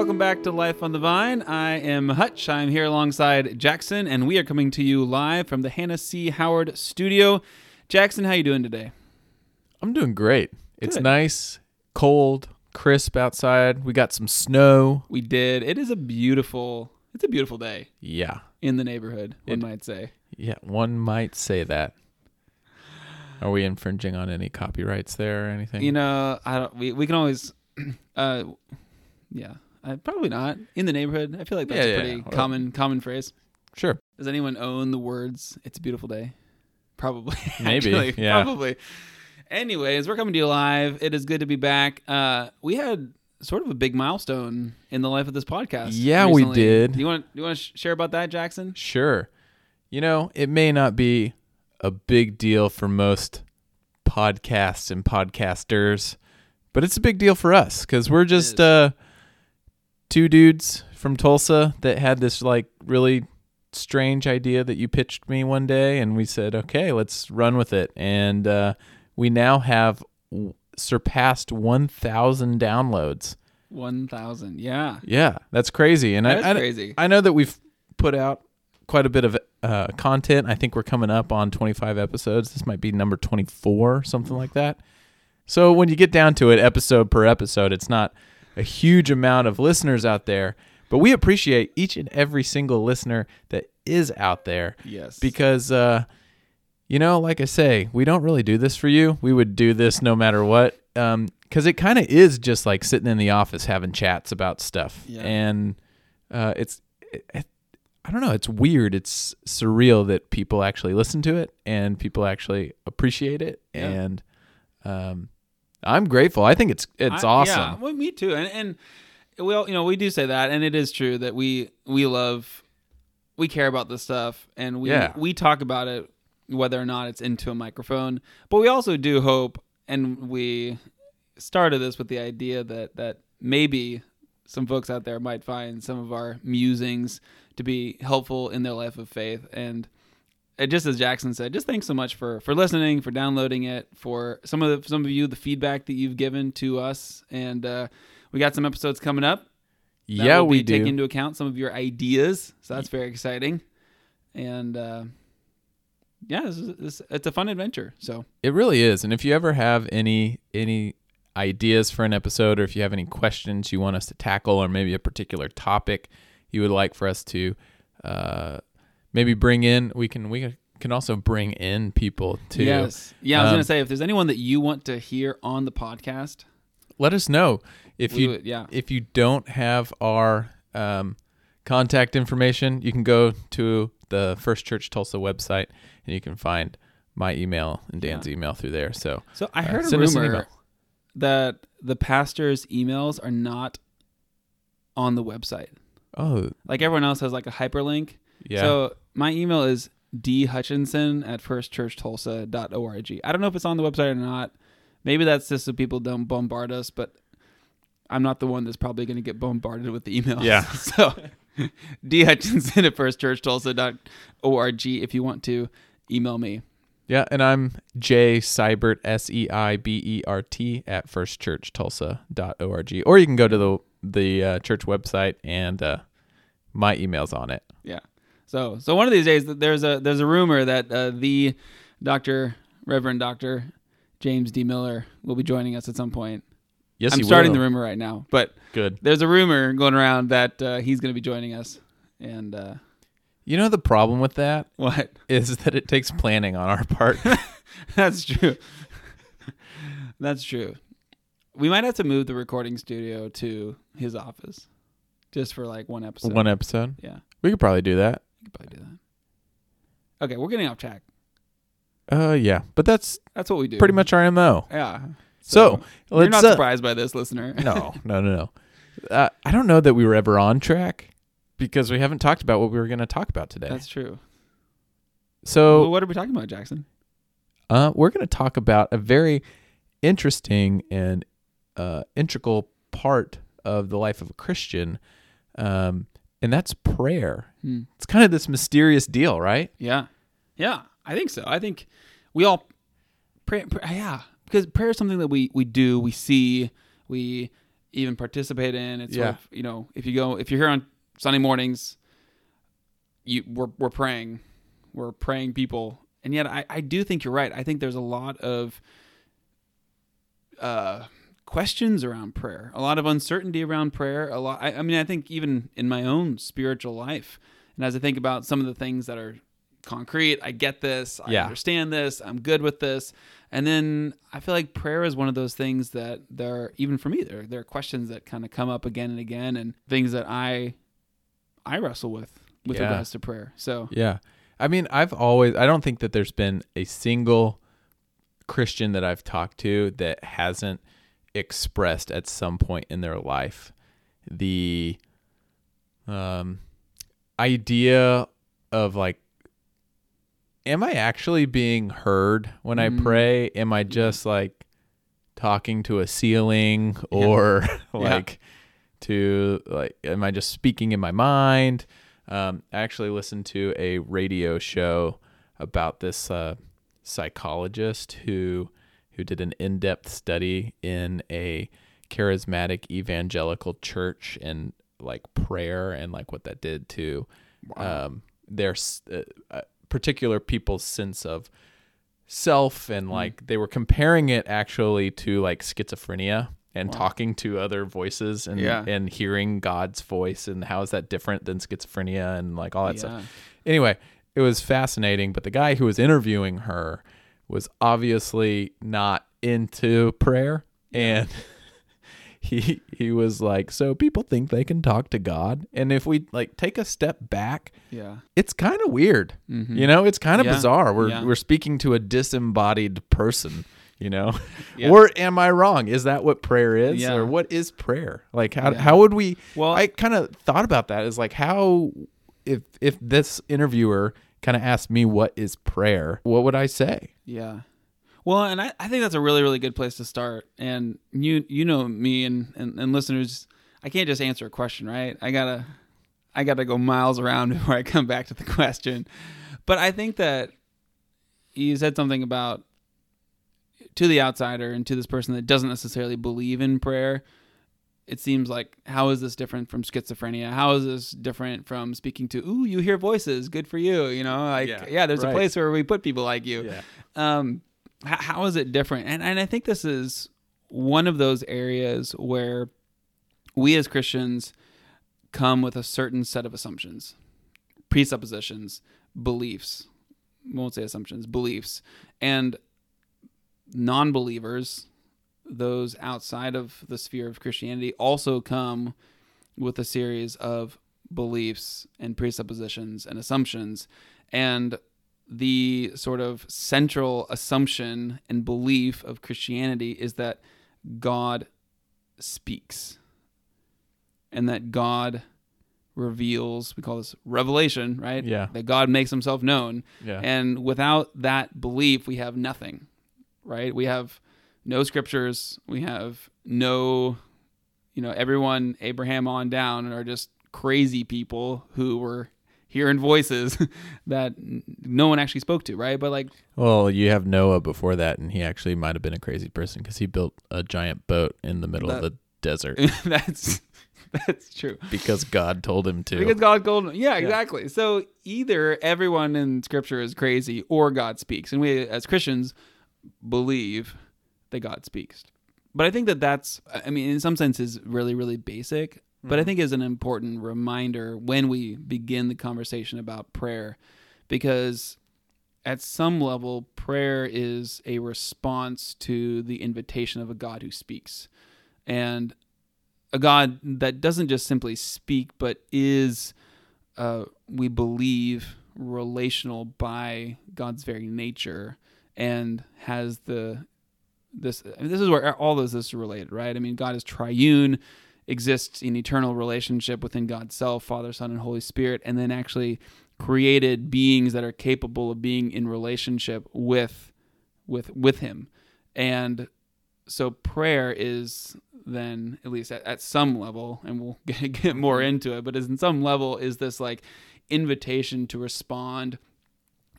welcome back to Life on the Vine. I am Hutch. I'm here alongside Jackson, and we are coming to you live from the Hannah C. Howard studio. Jackson, how you doing today? I'm doing great. It's nice, cold, crisp outside. We got some snow. We did. It is a beautiful. It's a beautiful day Yeah. in the neighborhood. One It- might say. Yeah, one might say that. Are we infringing on any copyrights there or anything? You know, I don't. We we can always. Uh, yeah, uh, probably not in the neighborhood. I feel like that's Yeah, a yeah, pretty yeah. common common phrase. sure. Does anyone own the words "It's a beautiful day"? Probably. Maybe, actually. yeah. Probably. Anyways, we're coming to you live. It is good to be back. Uh, we had sort of a big milestone in the life of this podcast. Yeah, we recently. did. Do you want do you want to sh- share about that, Jackson? Sure. You know, it may not be a big deal for most podcasts and podcasters, but it's a big deal for us because we're just is. uh, two dudes from Tulsa that had this like really strange idea that you pitched me one day, and we said, okay, let's run with it. And uh, we now have w- surpassed 1,000 downloads. One thousand. Yeah, Yeah, that's crazy. And that's I, I, crazy. I know that we've put out quite a bit of uh, content. I think we're coming up on 25 episodes. This might be number 24, something like that. So when you get down to it, episode per episode, it's not a huge amount of listeners out there, but we appreciate each and every single listener that is out there yes. because, uh, you know, like I say, we don't really do this for you. We would do this no matter what. Um, because it kind of is just like sitting in the office having chats about stuff, Yeah. and uh, it's it, it- I don't know. It's weird. It's surreal that people actually listen to it and people actually appreciate it, Yeah. and um, I'm grateful. I think it's it's I- awesome. Yeah, well, me too. And and we all, you know, we do say that, and it is true that we we love, we care about this stuff, and we Yeah. we talk about it whether or not it's into a microphone. But we also do hope, and we started this with the idea that that maybe some folks out there might find some of our musings to be helpful in their life of faith and just as Jackson said, just thanks so much for for listening, for downloading it, for some of the, some of you the feedback that you've given to us, and uh, we got some episodes coming up. that yeah, we do. take into account some of your ideas, so that's very exciting, and uh, yeah, this is, this, it's a fun adventure. So It really is. And if you ever have any any ideas for an episode or if you have any questions you want us to tackle or maybe a particular topic you would like for us to uh, maybe bring in, we can we can also bring in people too. yes, yeah, I was Um, gonna say if there's anyone that you want to hear on the podcast, Let us know if you would- yeah, if you don't have our um, contact information, you can go to the First Church Tulsa website and you can find my email and Dan's email through there. So So I Uh, heard a us an rumor that the pastor's emails are not on the website. oh Like everyone else has like a hyperlink. Yeah. So my email is dhutchinson at firstchurchtulsa.org. I don't know if it's on the website or not. Maybe that's just so people don't bombard us, but I'm not the one that's probably going to get bombarded with the emails. Yeah. so dhutchinson at firstchurchtulsa.org if you want to email me. Yeah, and I'm J Seibert S E I B E R T at firstchurchtulsa.org. Or you can go to the the uh, church website and uh, my email's on it. Yeah. So so one of these days there's a there's a rumor that uh, the Doctor Reverend Doctor James D Miller will be joining us at some point. Yes, I'm starting will. the rumor right now, but Good. there's a rumor going around that uh, he's going to be joining us. And uh, You know the problem with that what? is that it takes planning on our part. That's true. That's true. We might have to move the recording studio to his office just for like one episode. One episode. Yeah, We could probably do that. Could probably do that. Okay, we're getting off track. Uh, yeah, but that's That's what we do. pretty much our mo. Yeah. So, you're let's. not uh, surprised by this, listener. no, no, no, no. Uh, I don't know that we were ever on track because we haven't talked about what we were going to talk about today. That's true. so, well, what are we talking about, Jackson? Uh, we're going to talk about a very interesting and uh, integral part of the life of a Christian, um, and that's prayer. Hmm. It's kind of this mysterious deal, right? Yeah, yeah, I think so. I think we all pray. pray yeah, because prayer is something that we we do, we see, we even participate in. It's Yeah. sort of, you know, if you go, if you're here on Sunday mornings, you we're we're praying, we're praying people, and yet I I do think you're right. I think there's a lot of uh questions around prayer, a lot of uncertainty around prayer. A lot. I, I mean, I think even in my own spiritual life, and as I think about some of the things that are concrete, I get this, I Yeah. understand this, I'm good with this. And then I feel like prayer is one of those things that there, are, even for me, there there are questions that kind of come up again and again, and things that I I wrestle with with Yeah. regards to prayer. So Yeah. I mean, I've always I don't think that there's been a single Christian that I've talked to that hasn't expressed at some point in their life the um idea of like am I actually being heard when I Mm. pray? Am I just like talking to a ceiling or like to like am I just speaking in my mind? Um, I actually listened to a radio show about this uh, psychologist who who did an in-depth study in a charismatic evangelical church and like prayer and like what that did to um, their uh, uh, particular people's sense of self and Hmm. like they were comparing it actually to like schizophrenia and Wow. talking to other voices and Yeah. and hearing God's voice and how is that different than schizophrenia and like all that yeah. stuff. Anyway, it was fascinating, but the guy who was interviewing her was obviously not into prayer and he he was like so people think they can talk to God and if we like take a step back yeah. it's kind of weird. Mhm. You know, it's kind of Yeah. bizarre. We're Yeah. we're speaking to a disembodied person, you know. Yeah. Or am I wrong? Is that what prayer is? Or what is prayer? Like how how would we Well, I kind of thought about that is like how if if this interviewer kind of asked me what is prayer, what would I say? Yeah. Well, and I, I think that's a really, really good place to start. And you you know me and, and, and listeners, I can't just answer a question, right? I gotta I gotta go miles around before I come back to the question. But I think that you said something about to the outsider and to this person that doesn't necessarily believe in prayer. It seems like how is this different from schizophrenia? How is this different from speaking to ooh you hear voices, good for you, you know? Like Yeah, yeah, there's right. a place where we put people like you um h- how is it different and and i think this is one of those areas where we as christians come with a certain set of assumptions presuppositions beliefs We won't say assumptions beliefs and non-believers those outside of the sphere of christianity also come with a series of beliefs and presuppositions and assumptions and the sort of central assumption and belief of Christianity is that God speaks and that God reveals, we call this revelation, right? Yeah. That God makes himself known. Yeah. And without that belief, we have nothing, right? We have no scriptures. We have no, you know, everyone, Abraham on down, are just crazy people who were hearing voices that no one actually spoke to, right? But like, Well, you have Noah before that, and he actually might have been a crazy person because he built a giant boat in the middle of the desert that's that's true. because God told him to. Because God told him. Yeah, exactly. So either everyone in Scripture is crazy or God speaks, and we as Christians believe that God speaks. But I think that that's, I mean, in some senses, really, really basic. But I think is an important reminder when we begin the conversation about prayer, because at some level, prayer is a response to the invitation of a God who speaks, and a God that doesn't just simply speak, but is, uh, we believe, relational by God's very nature, and has the this. I mean, this is where all of this is related, right? I mean, God is triune, exists in eternal relationship within God's self, Father, Son, and Holy Spirit, and then actually created beings that are capable of being in relationship with with with Him, and so prayer is then at least at, at some level and we'll get, get more into it but is in some level is this like invitation to respond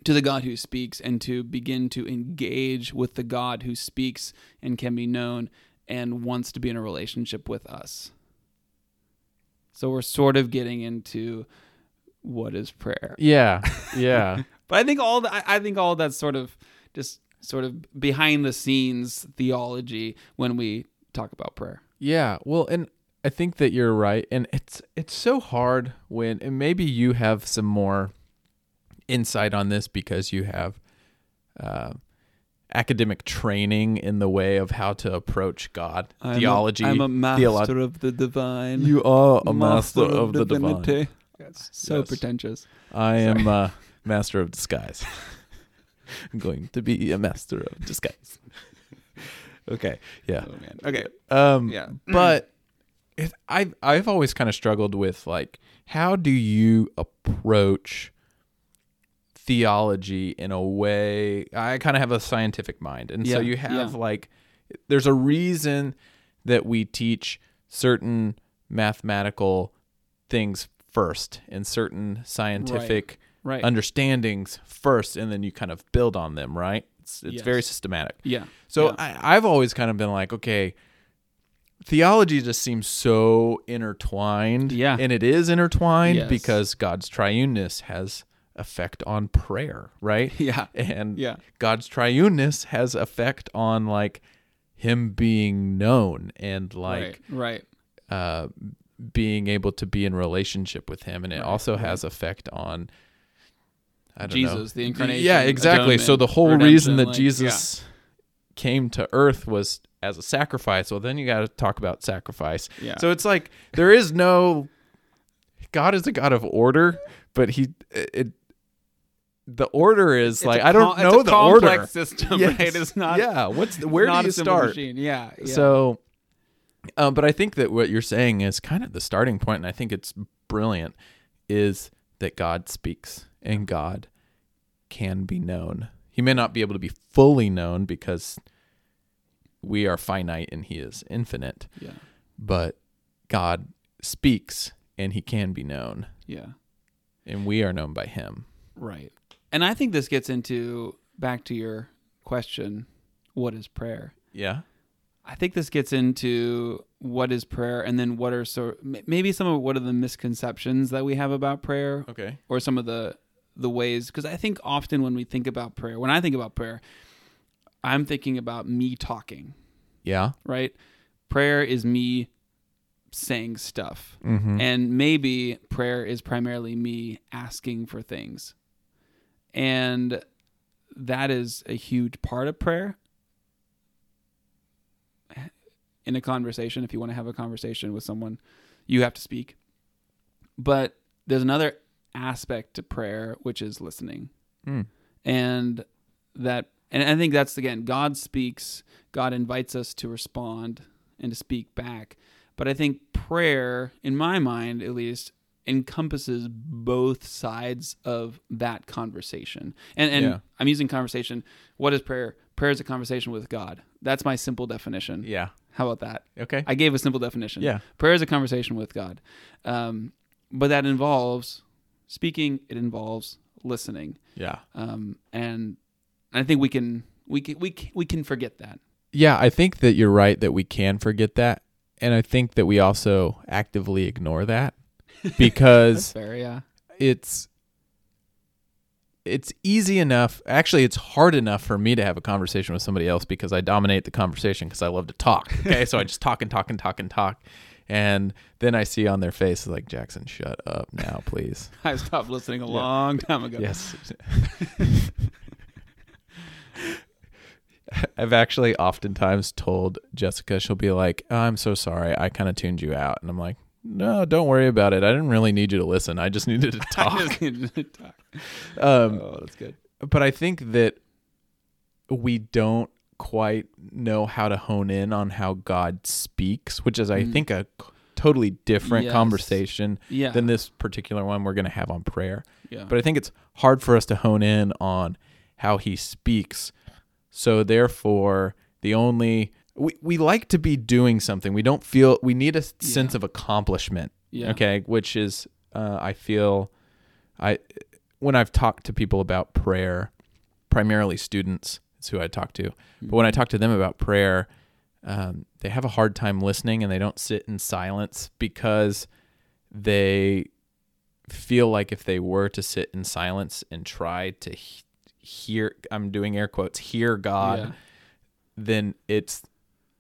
to the god who speaks and to begin to engage with the god who speaks and can be known and wants to be in a relationship with us. So we're sort of getting into what is prayer. Yeah. Yeah. But I think all I I think all that's sort of just sort of behind the scenes theology when we talk about prayer. Yeah, well, and I think that you're right, and it's it's so hard when, and maybe you have some more insight on this because you have uh, academic training in the way of how to approach God, theology. I'm a master theolo- of the divine. You are a master, of, the divine. divinity. Yes, so Yes. pretentious. I am a master of disguise. I'm going to be a master of disguise. okay, yeah. Oh man. Okay. Um, Yeah. but it, I've I've always kind of struggled with like how do you approach theology in a way? I kind of have a scientific mind, and so you have yeah. like there's a reason that we teach certain mathematical things first and certain scientific Right. understandings first, and then you kind of build on them. Right? It's it's Yes. very systematic. yeah. So Yeah. I, I've always kind of been like, okay, theology just seems so intertwined. Yeah. And it is intertwined Yes. because God's triuneness has effect on prayer, right? Yeah. And Yeah. God's triuneness has effect on like him being known and like right. Right. uh being able to be in relationship with him and it Right, also has effect on I don't know. Jesus, the incarnation, Yeah, exactly. So the whole reason that like, Jesus came to earth was as a sacrifice. Well, then you got to talk about sacrifice. Yeah. So it's like there is no God is a God of order, but he it the order is It's like I don't com- it's know a the complex order. system, Yes. right? It's not. Yeah, what's the, where not do you a simple start? Machine. Yeah. yeah. So, um, but I think that what you're saying is kind of the starting point, and I think it's brilliant, is that God speaks and God can be known. He may not be able to be fully known because we are finite and He is infinite, yeah. but God speaks and He can be known, Yeah. and we are known by Him. Right. And I think this gets into back to your question, what is prayer? Yeah. I think this gets into what is prayer and then what are so maybe some of what are the misconceptions that we have about prayer Okay. or some of the the ways because I think often when we think about prayer, when I think about prayer, I'm thinking about me talking, Yeah. right? Prayer is me saying stuff. Mm-hmm. And maybe prayer is primarily me asking for things. And that is a huge part of prayer. In a conversation, if you want to have a conversation with someone, you have to speak. But there's another aspect to prayer, which is listening. Mm. And that, and I think that's again, God speaks, God invites us to respond and to speak back. But I think prayer, in my mind at least, encompasses both sides of that conversation. And and Yeah. I'm using conversation. What is prayer? Prayer is a conversation with God. That's my simple definition. Yeah. How about that? Okay. I gave a simple definition. Yeah. Prayer is a conversation with God. Um, but that involves speaking, it involves listening. Yeah. Um, and I think we can we can we can, we can forget that. Yeah, I think that you're right that we can forget that. And I think that we also actively ignore that because fair, yeah. it's it's easy enough. Actually, it's hard enough for me to have a conversation with somebody else because I dominate the conversation because I love to talk. Okay, so I just talk and talk and talk and talk. And then I see on their face like Jackson, shut up now, please. I stopped listening a long time ago. Yes. I've actually oftentimes told Jessica, she'll be like, oh, I'm so sorry. I kind of tuned you out. And I'm like, no, don't worry about it. I didn't really need you to listen. I just needed to talk. needed to talk. um, oh, that's good. but I think that we don't quite know how to hone in on how God speaks, which is, I Mm. think, a totally different Yes. conversation Yeah. than this particular one we're going to have on prayer. yeah. But I think it's hard for us to hone in on how he speaks. So therefore, the only we, we like to be doing something. We don't feel we need a s- sense of accomplishment. yeah. Okay, which is uh, I feel I when I've talked to people about prayer, primarily students, is who I talk to. But when I talk to them about prayer, um, they have a hard time listening and they don't sit in silence because they feel like if they were to sit in silence and try to he- hear I'm doing air quotes hear God Yeah. then it's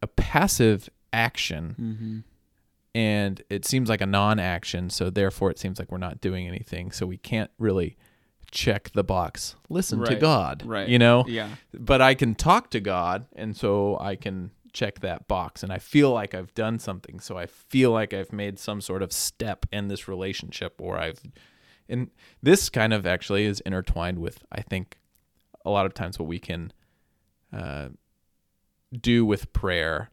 a passive action Mm-hmm. and it seems like a non-action so therefore it seems like we're not doing anything so we can't really check the box listen to God Right. you know Yeah. but I can talk to God, and so I can check that box, and I feel like I've done something. So I feel like I've made some sort of step in this relationship, or I've, and this kind of actually is intertwined with I think a lot of times what we can uh, do with prayer,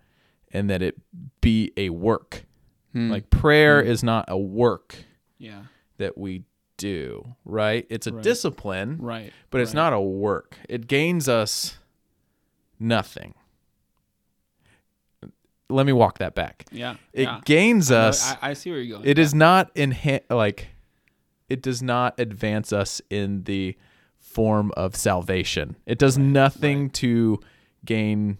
and that it be a work. Hmm. Like prayer Hmm. is not a work yeah. that we do, right? It's a Right. discipline Right. but it's Right. not a work. It gains us nothing. Let me walk that back. Yeah. It yeah. gains us. I, I see where you're going. it is not enhan like it does not advance us in the form of salvation. It does nothing to gain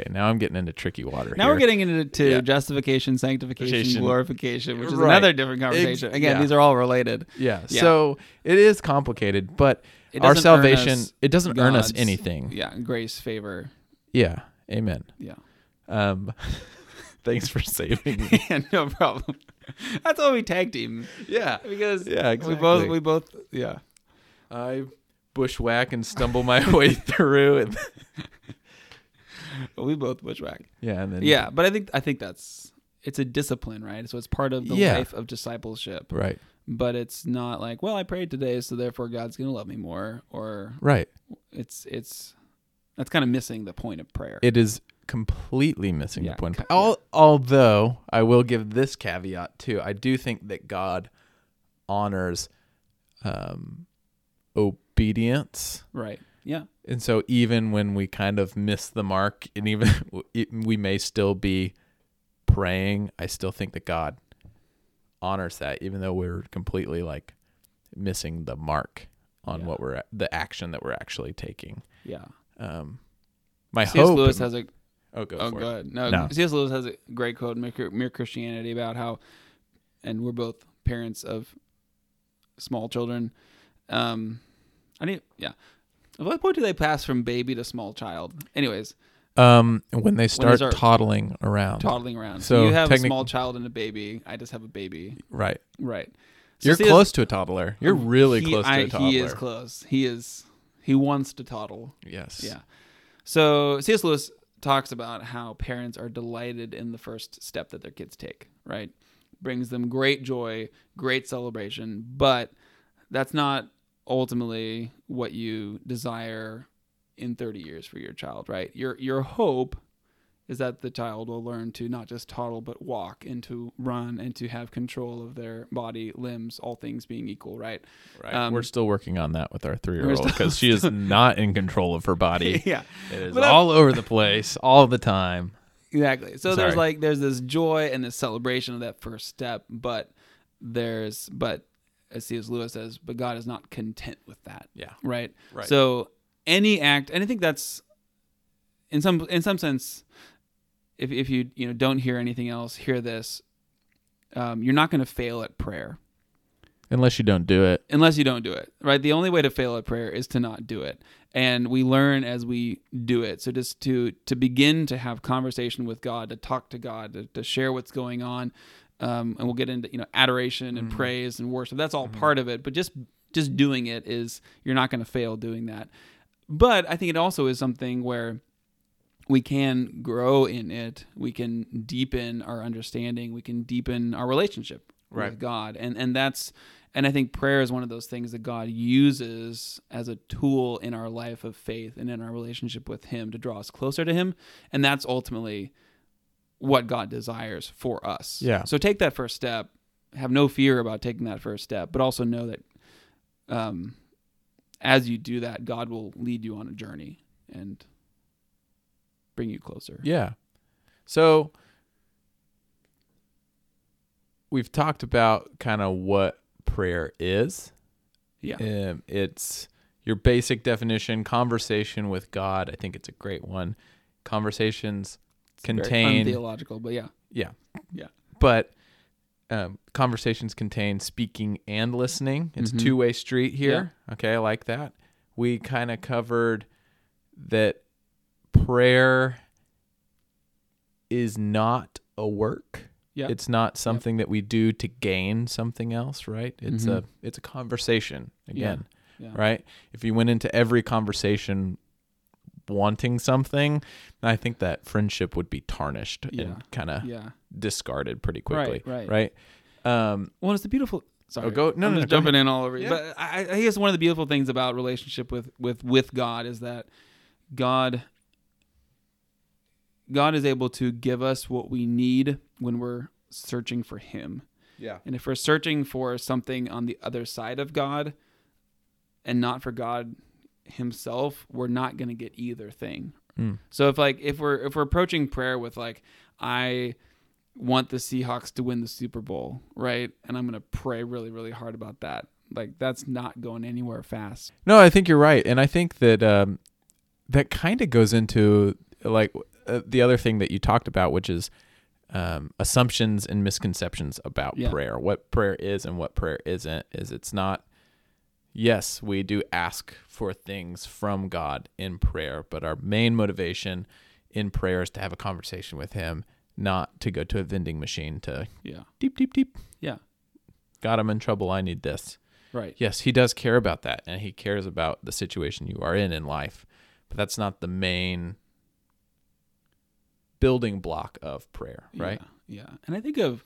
Okay, now I'm getting into tricky water Now here. we're getting into to Yeah. justification, sanctification, glorification, which is Right. another different conversation. Ex- Again, yeah. these are all related. yeah. Yeah. So it is complicated, but It our doesn't earn salvation us it doesn't earn us God's- anything. Yeah, grace, favor. Yeah. Amen. Yeah. Um, thanks for saving me. yeah, no problem. That's why we tag team yeah, because yeah, we both exactly. we both yeah. I bushwhack and stumble my way through, and We both bushwhack. yeah, and then Yeah, but I think I think that's it's a discipline, right? So it's part of the Yeah. life of discipleship. right, But it's not like, well, I prayed today, so therefore God's gonna love me more, or right. it's it's that's kind of missing the point of prayer. It is completely missing Yeah, the point. ca- Al- although I will give this caveat too, I do think that God honors um, obedience. right. Yeah. And so even when we kind of miss the mark and even we may still be praying, I still think that God honors that even though we're completely like missing the mark on Yeah. what we're the action that we're actually taking. Yeah. Um my C.S. hope Lewis has a Oh go oh it. no, No. C.S. Lewis has a great quote in Mere, Mere Christianity about how, and we're both parents of small children. Um, I need yeah. At what point do they pass from baby to small child? Anyways, Um when they start, start toddling around. toddling around. So So you have a small child and a baby. I just have a baby. right. Right. So You're close to a toddler. You're really he- close to I- a toddler. He is close. He is. He wants to toddle. Yes. Yeah. So C.S. Lewis talks about how parents are delighted in the first step that their kids take, right? Brings them great joy, great celebration, but that's not ultimately what you desire in 30 years for your child, right? Your your hope is that the child will learn to not just toddle but walk and to run and to have control of their body, limbs, all things being equal, right? Right. Um, we're still working on that with our three year old because she is not in control of her body. yeah. It is But I'm- all over the place all the time. Exactly. So there's like there's this joy and this celebration of that first step, but there's but as C.S. Lewis says, but God is not content with that. Yeah. Right. Right. So any act, and I think that's in some in some sense, if if you you know don't hear anything else, hear this. Um, you're not going to fail at prayer Unless you don't do it. unless you don't do it right the only way to fail at prayer is to not do it and we learn as we do it so just to to begin to have conversation with god to talk to god to, to share what's going on um, and we'll get into you know adoration and praise and worship. That's all part of it but just just doing it is you're not going to fail doing that. But i think it also is something where we can grow in it. We can deepen our understanding. We can deepen our relationship Right. with god. And and that's and i think prayer is one of those things that god uses as a tool in our life of faith and in our relationship with him to draw us closer to him. And that's ultimately what god desires for us Yeah. so take that first step have no fear about taking that first step but also know that um as you do that god will lead you on a journey and bring you closer Yeah. So we've talked about kind of what prayer is. yeah Um, it's your basic definition conversation with God. I think it's a great one. Conversations contain theological, but yeah, yeah. Yeah. But um, conversations contain speaking and listening. It's Mhm. two way street here. Okay, I like that. We kind of covered that prayer is not a work. Yeah. It's not something that we do to gain something else, right? It's Mhm. a it's a conversation again, yeah. right? If you went into every conversation wanting something, I think that friendship would be tarnished Yeah. and kind of yeah. discarded pretty quickly. right. Right. Um, Well, it's the beautiful. Sorry, Oh, go- no, I'm no, just no, jumping in all over you. Yeah. But I, I guess one of the beautiful things about relationship with with with God is that God God is able to give us what we need when we're searching for Him. yeah. And if we're searching for something on the other side of God and not for God himself, we're not going to get either thing. Mm. So if like if we're if we're approaching prayer with like I want the Seahawks to win the Super Bowl, right? And I'm going to pray really really hard about that. Like that's not going anywhere fast. No, I think you're right, and I think that um, that kind of goes into like uh, the other thing that you talked about, which is um, assumptions and misconceptions about Yeah. prayer. What prayer is and what prayer isn't. Is it's not. Yes, we do ask for things from God in prayer, but our main motivation in prayer is to have a conversation with Him, not to go to a vending machine to Yeah. deep, deep, deep. Yeah. God, I'm in trouble. I need this. Right. Yes, he does care about that, and he cares about the situation you are in in life, but that's not the main building block of prayer, right? Yeah, yeah. And I think of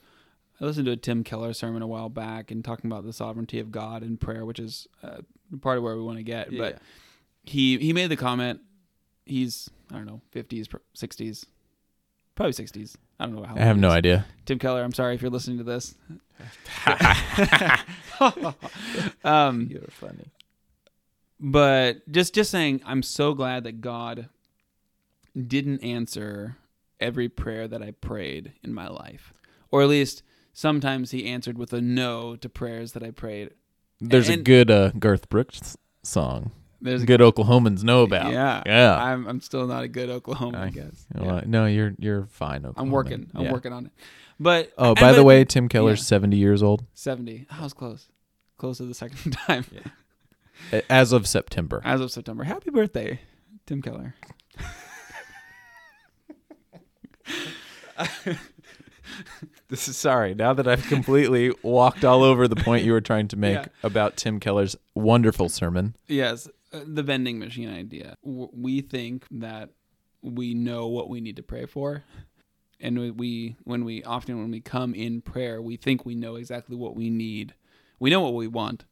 I listened to a Tim Keller sermon a while back and talking about the sovereignty of God and prayer, which is uh, part of where we want to get. But he he made the comment. He's I don't know fifties, sixties, probably sixties. I don't know how. I have no is. idea. Tim Keller, I'm sorry if you're listening to this. um, You're funny. but just just saying i'm so glad that god didn't answer every prayer that i prayed in my life or at least sometimes he answered with a no to prayers that i prayed There's a good uh, Garth Brooks song. there's a good Oklahomans know about. yeah Yeah. i'm i'm still not a good oklahoma i I- guess know Yeah. No, you're you're fine. i'm working i'm Yeah. working on it but Oh, and by the way, Tim Keller's yeah. 70 years old 70 i was close close to the second time a- as of September. as of september happy birthday tim keller This is sorry. Now that I've completely walked all over the point you were trying to make Yeah. about Tim Keller's wonderful sermon. Yes, uh, the vending machine idea. We think that we know what we need to pray for, and we- we when we often when we come in prayer, we think we know exactly what we need. We know what we want.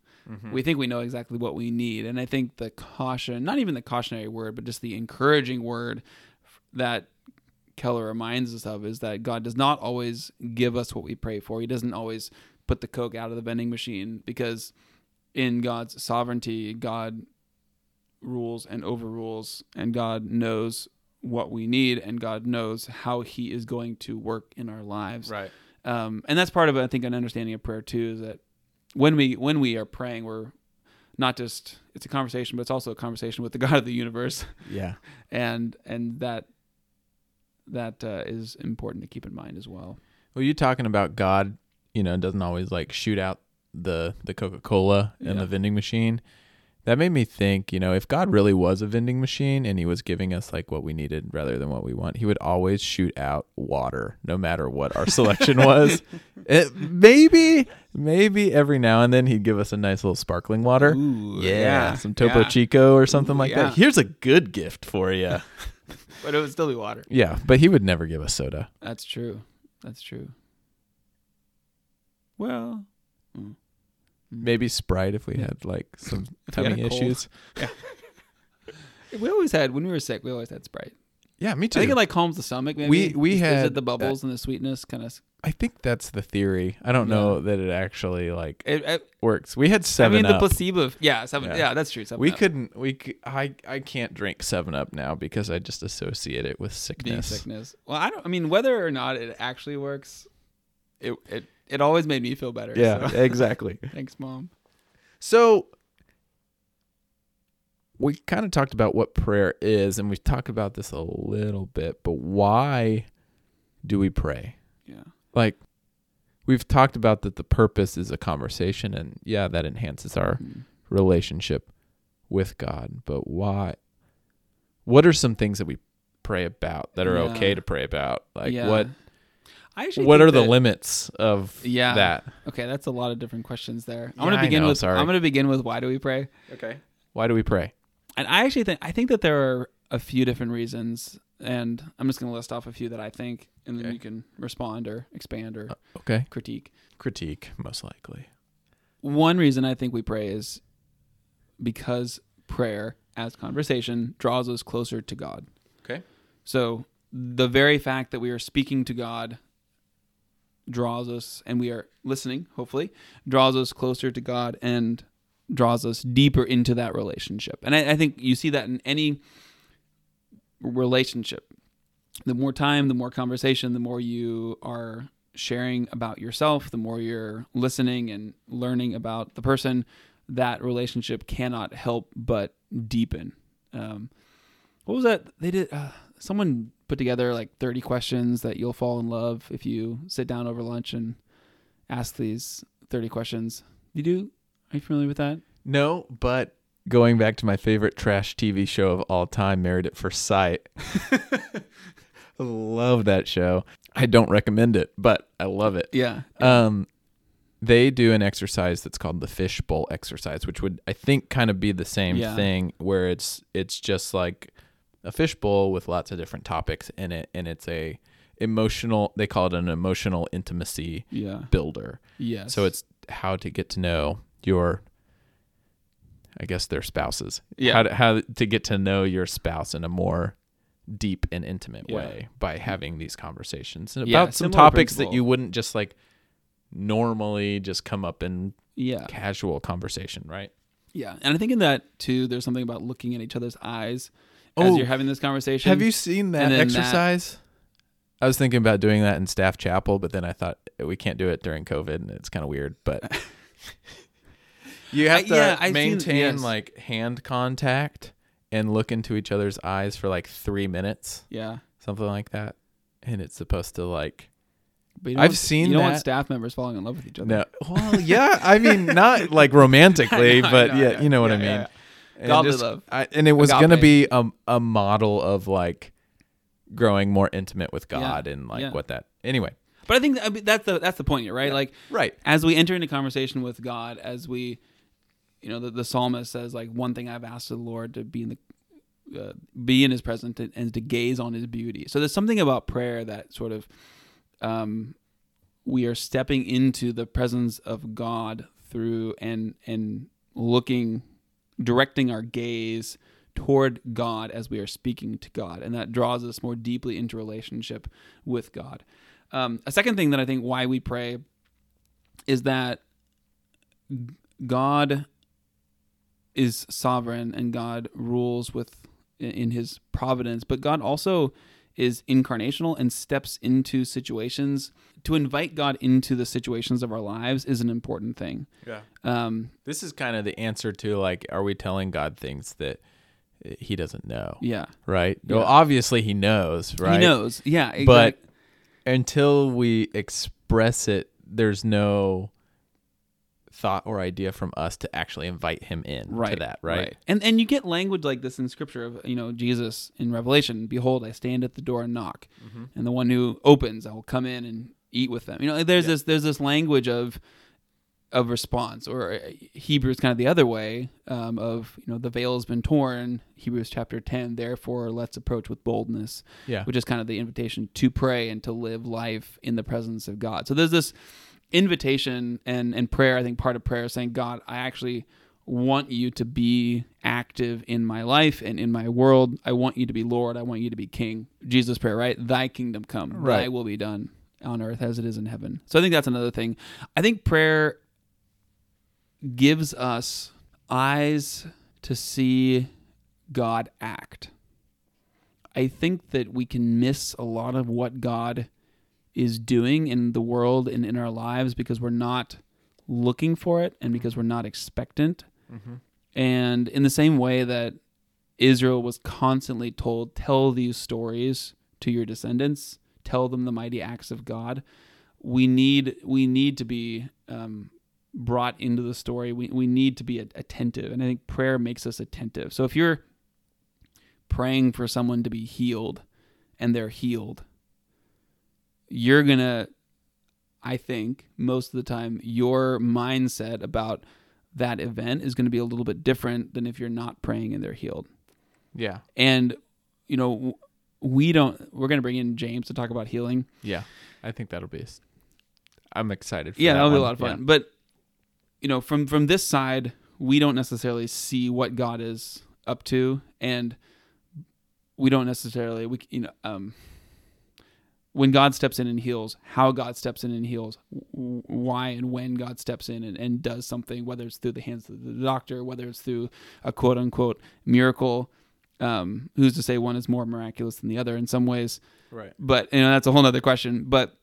We think we know exactly what we need, and I think the caution, not even the cautionary word, but just the encouraging word that Keller reminds us of is that God does not always give us what we pray for. He doesn't always put the coke out of the vending machine because in God's sovereignty, God rules and overrules, and God knows what we need, and God knows how He is going to work in our lives. Right. Um, and that's part of I think an understanding of prayer too is that when we when we are praying, we're not just it's a conversation, but it's also a conversation with the God of the universe, Yeah. and and that that uh, is important to keep in mind as well. Well, you talking about God, you know, doesn't always like shoot out the the Coca Cola and Yeah. the vending machine. That made me think, you know, if God really was a vending machine and he was giving us like what we needed rather than what we want, he would always shoot out water, no matter what our selection was. It, maybe, maybe every now and then he'd give us a nice little sparkling water. Ooh, yeah, some Topo yeah. Chico or something Ooh, like yeah. that. Here's a good gift for you. but it would still be water. yeah, but he would never give us soda. That's true. That's true. Well, mm. Maybe Sprite if we Yeah. had like some If tummy a cold. issues. we always had when we were sick. We always had Sprite. Yeah, me too. I think it like calms the stomach. Maybe We- we Is- is had it the bubbles and the sweetness kind of. I think that's the theory. I don't know that it actually like It, it, works. We had seven. I mean, the placebo. Yeah, seven. Yeah. Yeah, that's true. Seven we Up. couldn't. We I I can't drink Seven Up now because I just associate it with being sickness. sickness. Well, I don't. I mean, whether or not it actually works, it it it always made me feel better. Yeah, so. exactly. Thanks, mom. So we kind of talked about what prayer is, and we've talked about this a little bit, but why do we pray? Yeah. Like, we've talked about that the purpose is a conversation, and yeah, that enhances our Mm. relationship with God. But why? What are some things that we pray about that are Yeah. okay to pray about? Like, Yeah. what I actually what think are the limits of Yeah. that? Okay, that's a lot of different questions there. I'm gonna I begin know, with sorry. I'm gonna begin with why do we pray? Okay. Why do we pray? And I actually think I think that there are a few different reasons, and I'm just gonna list off a few that I think, and then Okay. you can respond or expand or Uh, Okay. critique. Critique, most likely. One reason I think we pray is because prayer, as conversation, draws us closer to God. Okay. So the very fact that we are speaking to God draws us, and we are listening, hopefully, draws us closer to God and draws us deeper into that relationship. And I, I think you see that in any relationship. The more time, the more conversation, the more you are sharing about yourself, the more you're listening and learning about the person, that relationship cannot help but deepen. Um, what was that? They did. Uh, someone put together like 30 questions that you'll fall in love if you sit down over lunch and ask these 30 questions. You do? Are you familiar with that? No, but going back to my favorite trash TV show of all time, Married at First Sight. Love that show. I don't recommend it, but I love it. Yeah. Um, they do an exercise that's called the fishbowl exercise, which would I think kind of be the same Yeah. thing, where it's it's just like a fishbowl with lots of different topics in it, and it's a emotional. They call it an emotional intimacy yeah. builder. Yes. So it's how to get to know your, I guess their spouses. Yeah. How to, how to get to know your spouse in a more deep and intimate Yeah. way by having these conversations and Yeah, about some topics that you wouldn't just like normally just come up in yeah. casual conversation, right? Yeah. And I think in that too, there's something about looking at each other's eyes as Oh, you're having this conversation. Have you seen that then that- exercise? I was thinking about doing that in staff chapel, but then I thought we can't do it during COVID, and it's kind of weird. But you have I- to yeah, I've seen- maintain yes. like hand contact and look into each other's eyes for like three minutes, Yeah. something like that. And it's supposed to like But I've seen you don't want staff members falling in love with each other. no. Well, yeah, I mean not like romantically, know, but know, yeah, I know. you know what Yeah, I mean. yeah, And Godly just- love. I, and it was going to be a, a model of like growing more intimate with Yeah, God and like yeah. what that. Anyway, But I think that's the that's the point here, right? Like right. as we enter into conversation with God, as we, you know, the, the psalmist says, like, one thing I've asked the Lord to be in the, uh, be in His presence and, and to gaze on His beauty. So there's something about prayer that sort of, um, we are stepping into the presence of God through and and looking, directing our gaze toward God as we are speaking to God, and that draws us more deeply into relationship with God. Um, a second thing that I think why we pray is that God is sovereign and God rules with in his providence, but God also is incarnational and steps into situations. To invite God into the situations of our lives is an important thing. Yeah. Um, This is kind of the answer to like, are we telling God things that uh, He doesn't know? yeah, Right. Yeah. Well, obviously He knows, right? he knows. Yeah, exactly. But until we express it, there's no thought or idea from us to actually invite Him in to that, right? and and you get language like this in scripture of you know jesus in revelation behold i stand at the door and knock Mm-hmm. and the one who opens i will come in and eat with them you know there's Yeah. this there's this language of of response or uh, hebrews kind of the other way um, of you know the veil has been torn hebrews chapter 10 therefore let's approach with boldness Yeah. which is kind of the invitation to pray and to live life in the presence of God. So there's this invitation and and prayer. I think part of prayer is saying, God, I actually want you to be active in my life and in my world. I want you to be Lord. I want you to be King. Jesus prayer, right? Thy kingdom come. Thy Right. will be done on earth as it is in heaven. So I think that's another thing. I think prayer gives us eyes to see God act. I think that we can miss a lot of what God is doing in the world and in our lives because we're not looking for it and because we're not expectant. Mm-hmm. And in the same way that Israel was constantly told, tell these stories to your descendants, tell them the mighty acts of God. We need we need to be um, brought into the story. We we need to be attentive, and I think prayer makes us attentive. So if you're praying for someone to be healed, and they're healed, you're gonna, I think, most of the time, your mindset about that event is going to be a little bit different than if you're not praying and they're healed. Yeah. And you know, we don't. We're going to bring in James to talk about healing. Yeah, I think that'll be. I'm excited. yeah, that Yeah, that'll one. be a lot of fun. Yeah. But you know, from from this side, we don't necessarily see what God is up to, and we don't necessarily we you know um when God steps in and heals, how God steps in and heals, why and when God steps in and, and does something, whether it's through the hands of the doctor, whether it's through a quote unquote miracle. Um, who's to say one is more miraculous than the other in some ways? Right. But you know that's a whole other question. But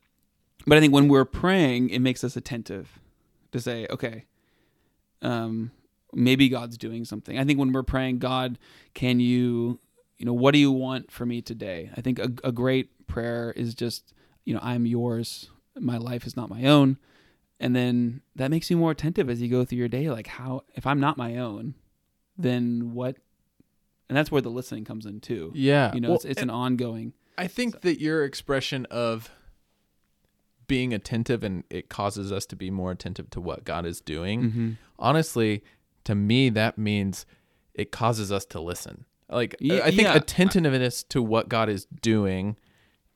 but I think when we're praying, it makes us attentive to say, okay, um, maybe God's doing something. I think when we're praying, God, can you, you know, what do you want for me today? I think a, a great prayer is just, you know, I'm yours. My life is not my own. And then that makes you more attentive as you go through your day. Like, how, if I'm not my own, then what? And that's where the listening comes in too. Yeah. You know, Well, it's, it's an ongoing. I think that your expression of being attentive and it causes us to be more attentive to what God is doing. Mm-hmm. Honestly, to me, that means it causes us to listen. Like, Ye- I think yeah. attentiveness to what God is doing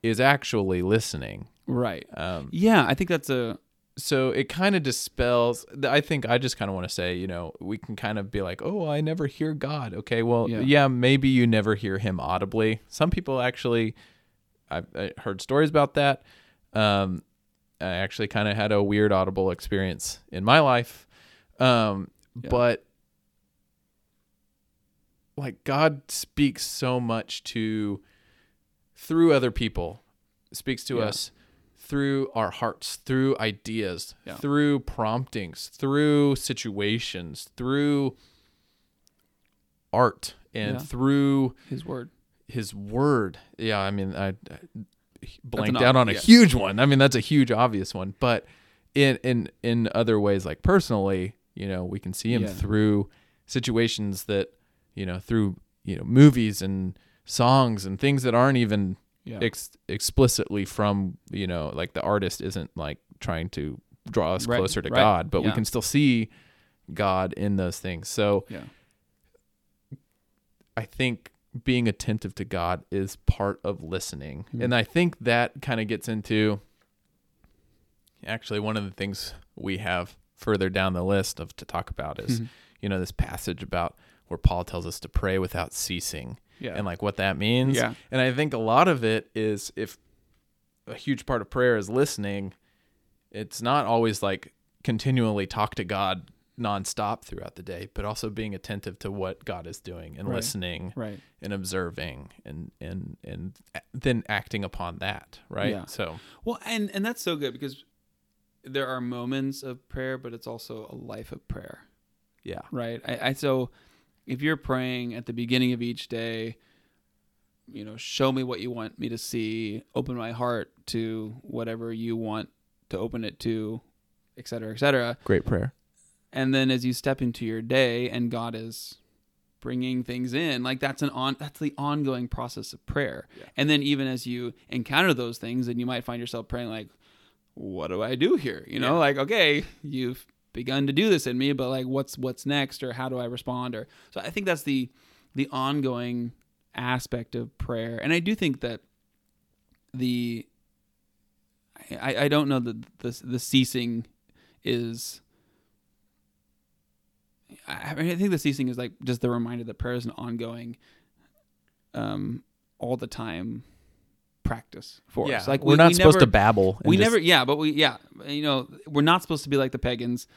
is actually listening. Right. Um, Yeah, I think that's a so it kind of dispels i think i just kind of want to say you know we can kind of be like oh i never hear god okay well Yeah. yeah, maybe you never hear him audibly some people actually i've I heard stories about that um i actually kind of had a weird audible experience in my life um Yeah. but like god speaks so much to through other people speaks to Yeah. us through our hearts, through ideas, Yeah. through promptings, through situations, through art, and Yeah. through his word. his word. Yeah, I mean, I, I blanked an out on a huge one. I mean, that's a huge obvious one, but in in in other ways, like personally, you know, we can see him through situations that, you know, through you know movies and songs and things that aren't even Yeah. ex- explicitly from you know like the artist isn't like trying to draw us Right, closer to right, God, but we can still see God in those things. So yeah. I think being attentive to God is part of listening. Mhm. And I think that kind of gets into actually one of the things we have further down the list of to talk about is, Mhm. you know, this passage about where Paul tells us to pray without ceasing Yeah. and like what that means. Yeah. And I think a lot of it is if a huge part of prayer is listening, it's not always like continually talk to God nonstop throughout the day, but also being attentive to what God is doing and Right. listening right. and observing and and and then acting upon that, right? Yeah. So Well, and and that's so good because there are moments of prayer, but it's also a life of prayer, yeah. right? I, I so if you're praying at the beginning of each day, you know, show me what you want me to see, open my heart to whatever you want to open it to, et cetera, et cetera. Great prayer. and then as you step into your day and god is bringing things in like that's an on that's the ongoing process of prayer Yeah. and then even as you encounter those things and you might find yourself praying like what do i do here you know Yeah. like okay you've begun to do this in me but like what's what's next or how do i respond or so i think that's the the ongoing aspect of prayer. And i do think that the i i don't know that the the ceasing is I mean, I think the ceasing is like just the reminder that prayer is an ongoing, um, all the time practice for yeah. us. Like we're we, not we supposed never, to babble. We just- never, yeah, but we, yeah, you know, we're not supposed to be like the pagans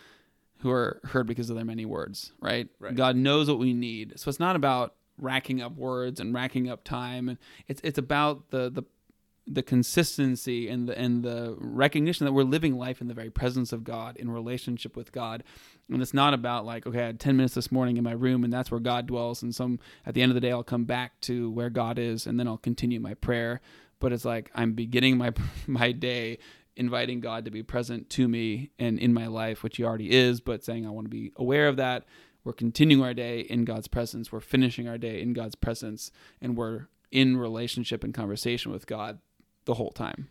who are heard because of their many words, right? Right. God knows what we need, so it's not about racking up words and racking up time, and it's it's about the the the consistency and the and the recognition that we're living life in the very presence of God in relationship with God and it's not about like okay I had 10 minutes this morning in my room and that's where God dwells and some at the end of the day I'll come back to where God is and then I'll continue my prayer but it's like I'm beginning my my day inviting God to be present to me and in my life which he already is but saying I want to be aware of that we're continuing our day in God's presence we're finishing our day in God's presence and we're in relationship and conversation with God the whole time.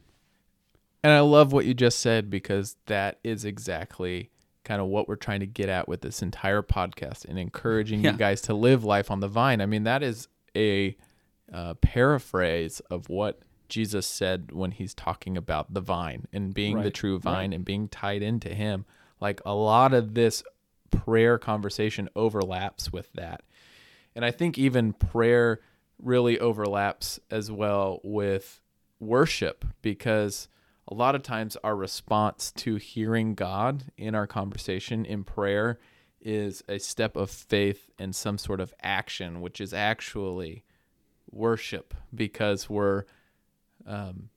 And I love what you just said because that is exactly kind of what we're trying to get at with this entire podcast and encouraging Yeah. you guys to live life on the vine. I mean, that is a uh, paraphrase of what Jesus said when he's talking about the vine and being the true vine and being tied into him. Like a lot of this prayer conversation overlaps with that. And I think even prayer really overlaps as well with worship because a lot of times our response to hearing God in our conversation in prayer is a step of faith and some sort of action, which is actually worship because we're um,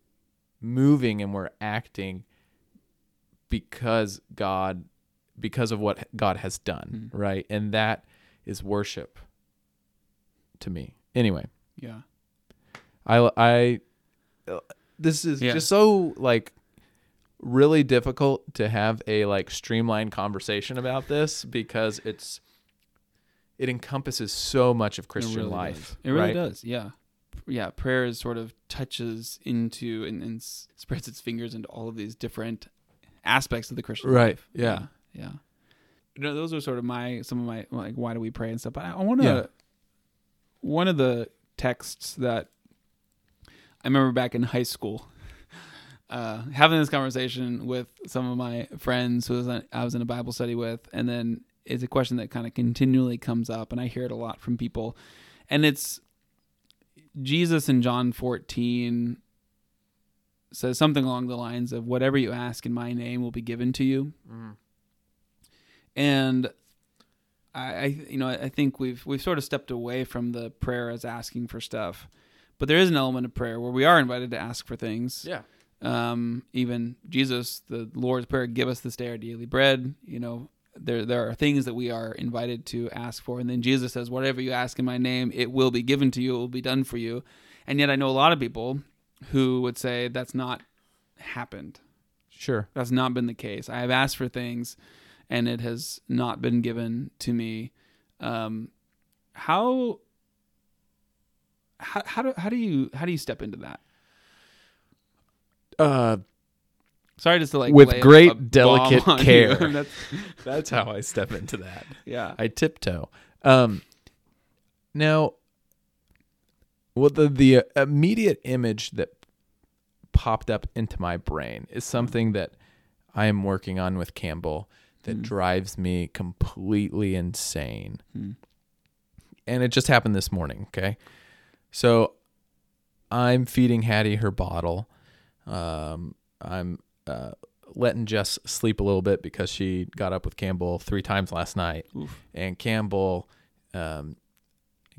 moving and we're acting because God, because of what God has done, right? And that is worship to me. Anyway, Yeah. I I this is Yeah. just so like really difficult to have a like streamlined conversation about this because it's it encompasses so much of Christian really life. does. It really right? does. Yeah. Yeah. Prayer is sort of touches into and, and spreads its fingers into all of these different aspects of the Christian Right, life. yeah. Yeah. yeah. You know, those are sort of my some of my like why do we pray and stuff. But I, I want to Yeah. one of the texts that I remember back in high school. Uh, having this conversation with some of my friends who was I was in a Bible study with, and then it's a question that kind of continually comes up, and I hear it a lot from people, and it's Jesus in John 14 says something along the lines of whatever you ask in my name will be given to you. And I, I you know, I think we've we've sort of stepped away from the prayer as asking for stuff. But there is an element of prayer where we are invited to ask for things. Yeah. Um, even Jesus, the Lord's Prayer, give us this day our daily bread. You know, there there are things that we are invited to ask for, and then Jesus says, "Whatever you ask in my name, it will be given to you. It will be done for you." And yet, I know a lot of people who would say that's not happened. Sure. That's not been the case. I have asked for things, and it has not been given to me. Um, how how how do how do you how do you step into that? Uh Sorry, just to like With lay a- great a bomb delicate on you. care. That's- that's how I step into that. yeah, I tiptoe. Um, now, well, the the immediate image that popped up into my brain is something that I am working on with Campbell that drives me completely insane, Hmm. and it just happened this morning. Okay, so I'm feeding Hattie her bottle. Um, I'm uh, letting Jess sleep a little bit because she got up with Campbell three times last night Oof. and Campbell um,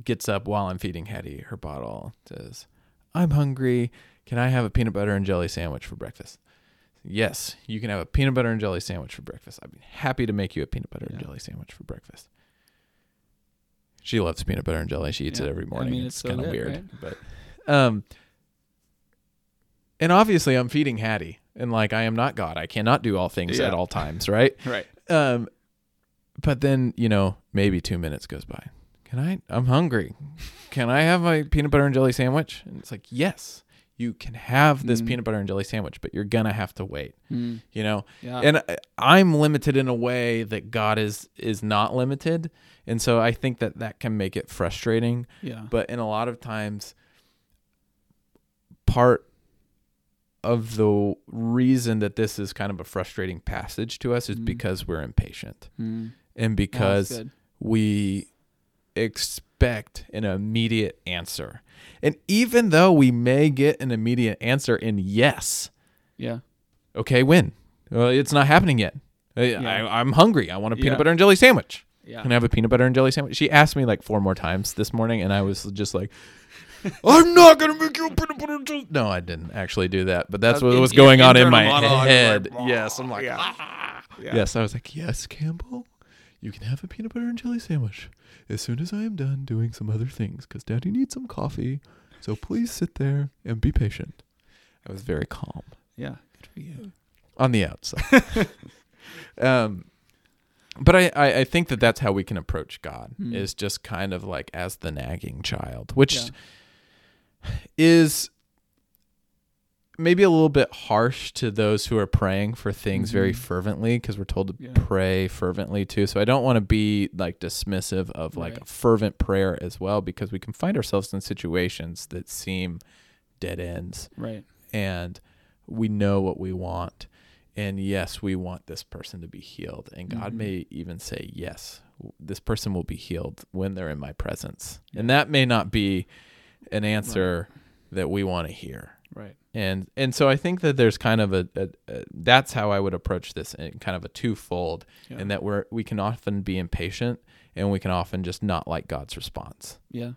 gets up while I'm feeding Hattie her bottle. Says, "I'm hungry. Can I have a peanut butter and jelly sandwich for breakfast?" Yes, you can have a peanut butter and jelly sandwich for breakfast. I'd be happy to make you a peanut butter and jelly sandwich for breakfast. She loves peanut butter and jelly. She eats Yeah. it every I morning. mean, it's it's so kind of weird, right? but um, and obviously I'm feeding Hattie, and like I am not God. I cannot do all things Yeah. at all times, right? right. Um, but then you know maybe two minutes goes by. Can I? I'm hungry. Can I have my peanut butter and jelly sandwich? And it's like yes, you can have this Mm. peanut butter and jelly sandwich, but you're gonna have to wait. Mm, You know, yeah. and I- I'm limited in a way that God is is not limited, and so I think that that can make it frustrating. yeah. But in a lot of times, part of the reason that this is kind of a frustrating passage to us is Mhm. because we're impatient Mm. and because we expect an immediate answer. And even though we may get an immediate answer in yes, yeah. okay, when? Well, it's not happening yet. I, Yeah. I, I'm hungry. I want a peanut Yeah. butter and jelly sandwich. Yeah. Can I have a peanut butter and jelly sandwich? She asked me like four more times this morning, and I was just like, I'm not gonna make you a peanut butter and jelly. No, I didn't actually do that, but that's what was in- going on in my head. yes, I'm like. "Ah." Yeah. yes, I was like, yes, Campbell, you can have a peanut butter and jelly sandwich as soon as I am done doing some other things, because Daddy needs some coffee. So please sit there and be patient. I was very calm Yeah. Good for you. on the outside. um, but I, I, I think that that's how we can approach God Hmm. is just kind of like as the nagging child, which Yeah. Is maybe a little bit harsh to those who are praying for things very Mhm. fervently because we're told to Yeah. pray fervently too. So I don't want to be like dismissive of like Right. a fervent prayer as well because we can find ourselves in situations that seem dead ends Right. and we know what we want. And yes, we want this person to be healed. And God Mhm. may even say, yes, this person will be healed when they're in my presence. And that may not be an answer that we want to hear. Right. And and so I think that there's kind of a, a, a that's how I would approach this in kind of a twofold, Yeah. and that we're we can often be impatient and we can often just not like God's response. Yeah.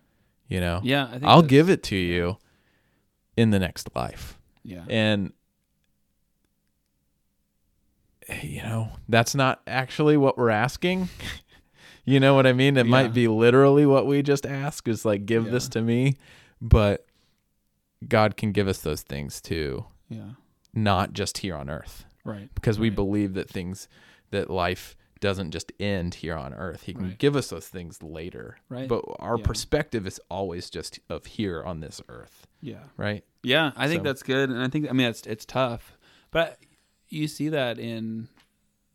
You know, Yeah. I think I'll give it to you in the next life. Yeah. And you know, that's not actually what we're asking. you know what I mean? It Yeah. might be literally what we just ask is like give this to me, but God can give us those things too, Yeah. not just here on earth. Right. Because we believe that things that life doesn't just end here on earth. He can Right. give us those things later. Right. But our Yeah. perspective is always just of here on this earth, Yeah. right? Yeah, I think So- that's good, and I think I mean it's it's tough, but you see that in,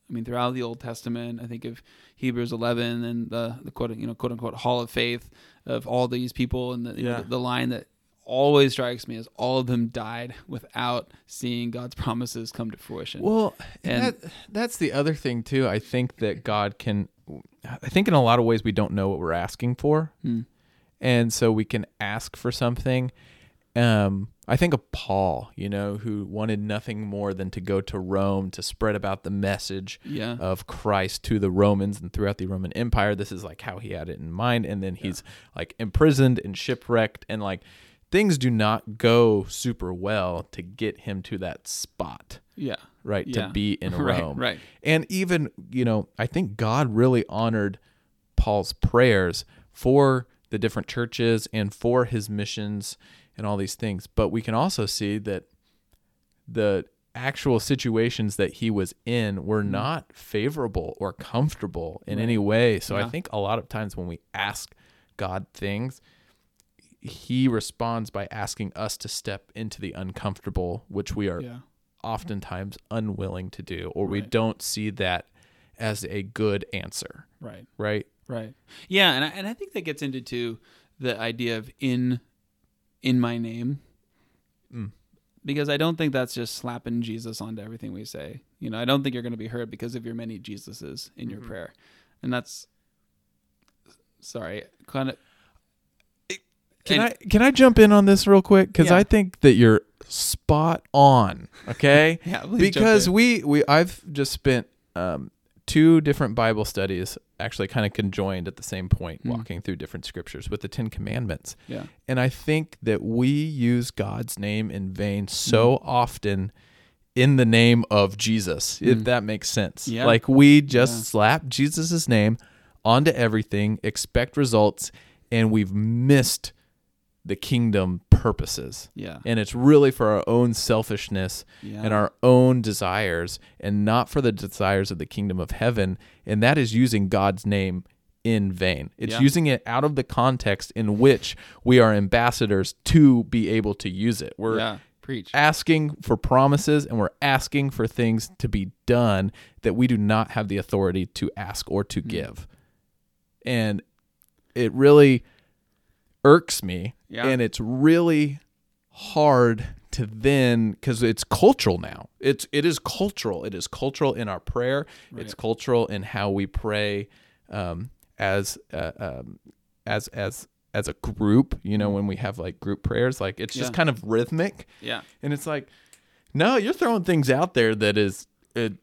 I mean, throughout the Old Testament. I think of Hebrews 11 and the the quote you know quote unquote Hall of Faith of all these people, and the you know, the, the line that always strikes me is all of them died without seeing God's promises come to fruition. Well, and And- that, that's the other thing too. I think that God can. I think in a lot of ways we don't know what we're asking for, Hmm. and so we can ask for something. Um, I think of Paul, you know, who wanted nothing more than to go to Rome to spread about the message yeah, of Christ to the Romans and throughout the Roman Empire. This is like how he had it in mind. And then he's like imprisoned and shipwrecked, and like things do not go super well to get him to that spot, yeah, right? Yeah. To be in right, Rome. right, And even, you know, I think God really honored Paul's prayers for the different churches and for his missions and all these things. But we can also see that the actual situations that he was in were mm-hmm. not favorable or comfortable in. Right. any way. So I think a lot of times when we ask God things, he responds by asking us to step into the uncomfortable, which we are yeah, oftentimes unwilling to do, or we don't see that as a good answer, right. right? Right. Yeah, and I, and I think that gets into too the idea of in in my name. Mm. Because I don't think that's just slapping Jesus onto everything we say. You know, I don't think you're going to be heard because of your many Jesuses in your Mhm. prayer. And that's sorry, kind of Can And- I can I jump in on this real quick because Yeah. I think that you're spot on. Okay, yeah, because we we I've just spent um, two different Bible studies, actually kind of conjoined at the same point, Mm. walking through different scriptures with the Ten Commandments. yeah, And I think that we use God's name in vain so often in the name of Jesus, if Mm. that makes sense. Yeah. Like we just Yeah. slap Jesus' name onto everything, expect results, and we've missed the kingdom purposes. yeah, And it's really for our own selfishness yeah, and our own desires and not for the desires of the kingdom of heaven. And that is using God's name in vain. It's Yeah. using it out of the context in which we are ambassadors to be able to use it. We're yeah, preach. asking for promises and we're asking for things to be done that we do not have the authority to ask or to Hmm. give. And it really irks me Yeah. and it's really hard to then because it's cultural now. It's it is cultural. It is cultural in our prayer. It's cultural in how we pray um, as uh, um, as as as a group you know when we have like group prayers. Like it's just Yeah. kind of rhythmic. Yeah, and it's like no you're throwing things out there that is it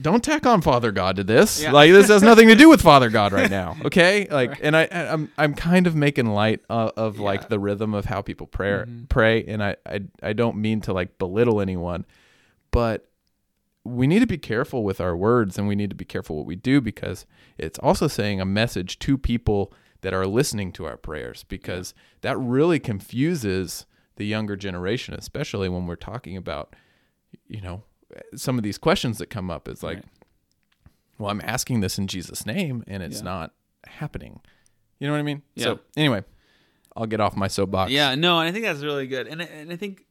don't tack on Father God to this. Yeah. Like this has nothing to do with Father God right now. Okay, like, and I, I'm, I'm kind of making light of, of Yeah. like the rhythm of how people pray, Mhm. pray, and I, I, I don't mean to like belittle anyone, but we need to be careful with our words, and we need to be careful what we do because it's also saying a message to people that are listening to our prayers because that really confuses the younger generation, especially when we're talking about, you know, some of these questions that come up. Is like, Right. well, I'm asking this in Jesus' name, and it's Yeah. not happening. You know what I mean? Yeah. So anyway, I'll get off my soapbox. Yeah, no, and I think that's really good, and I- and I think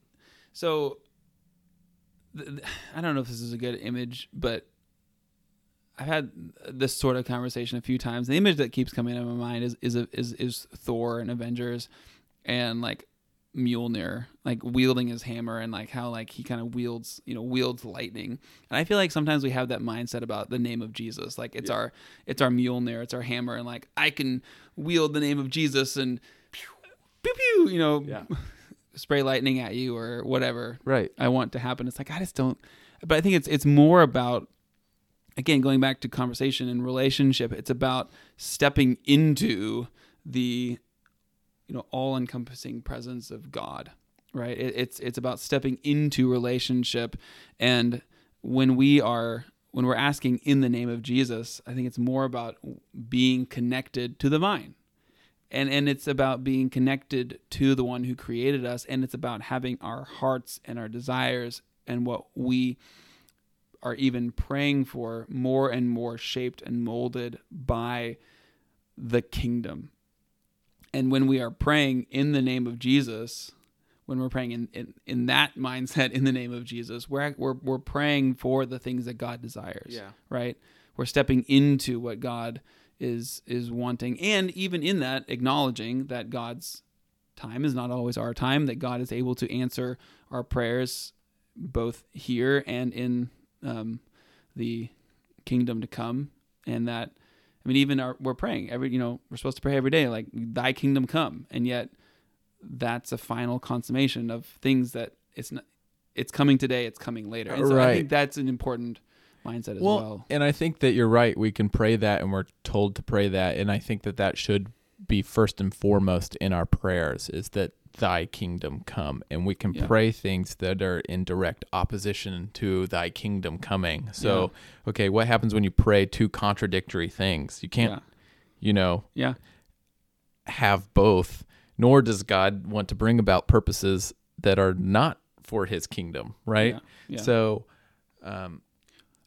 so. th- th- I don't know if this is a good image, but I've had this sort of conversation a few times. The image that keeps coming into my mind is is is is Thor and Avengers, and like Mjolnir, like wielding his hammer, and like how like he kind of wields you know wields lightning. And I feel like sometimes we have that mindset about the name of Jesus, like it's our it's our Mjolnir, it's our hammer, and like I can wield the name of Jesus and pew pew, you know, Yeah. spray lightning at you or whatever Right. I want to happen. It's like I just don't. But I think it's it's more about again going back to conversation and relationship. It's about stepping into the you know all encompassing presence of God. Right. It, it's it's about stepping into relationship, and when we are when we're asking in the name of Jesus, I think it's more about being connected to the vine and and it's about being connected to the one who created us and it's about having our hearts and our desires and what we are even praying for more and more shaped and molded by the kingdom and when we are praying in the name of Jesus when we're praying in, in, in that mindset in the name of Jesus we're, we're we're praying for the things that God desires Yeah. right we're stepping into what God is is wanting and even in that acknowledging that God's time is not always our time that God is able to answer our prayers both here and in um, the kingdom to come and that I mean even our we're praying every you know we're supposed to pray every day like thy kingdom come and yet that's a final consummation of things that it's not it's coming today it's coming later and so I Right. think that's an important mindset as well, well. and I think that you're right. We can pray that, and we're told to pray that, and I think that that should be first and foremost in our prayers. Is that Thy kingdom come, and we can Yeah. pray things that are in direct opposition to Thy kingdom coming. So, okay, what happens when you pray two contradictory things? You can't, yeah. you know, Yeah. have both. Nor does God want to bring about purposes that are not for His kingdom, right? Yeah. Yeah. So, um,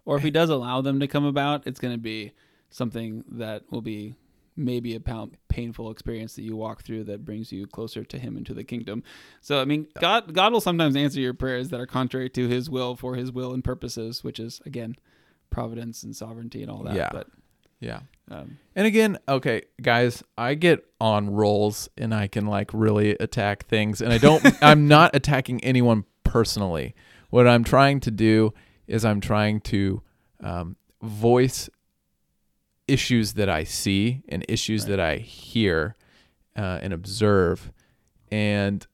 or if he does allow them to come about, it's going to be something that will be maybe a pow- painful experience that you walk through that brings you closer to him and to the kingdom. So I mean, God God will sometimes answer your prayers that are contrary to his will for his will and purposes, which is again providence and sovereignty and all that. Yeah. But yeah. um, And again, okay, guys, I get on rolls and I can like really attack things and I don't I'm not attacking anyone personally. What I'm trying to do is I'm trying to um, voice issues that I see and issues Right. that I hear uh, and observe and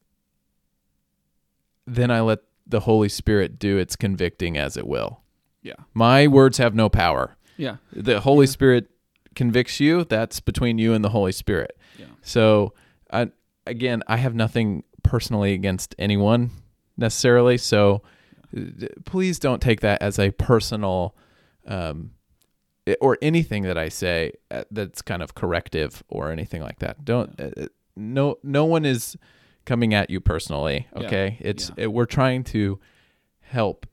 then I let the Holy Spirit do its convicting as it will. yeah. My words have no power Yeah. the Holy Spirit convicts you, that's between you and the Holy Spirit. Yeah. So, I, again, I have nothing personally against anyone necessarily. So, uh, please don't take that as a personal um, or anything that I say uh, that's kind of corrective or anything like that. Don't. Uh, no, no one is coming at you personally. Yeah. Okay, it's Yeah. it, we're trying to help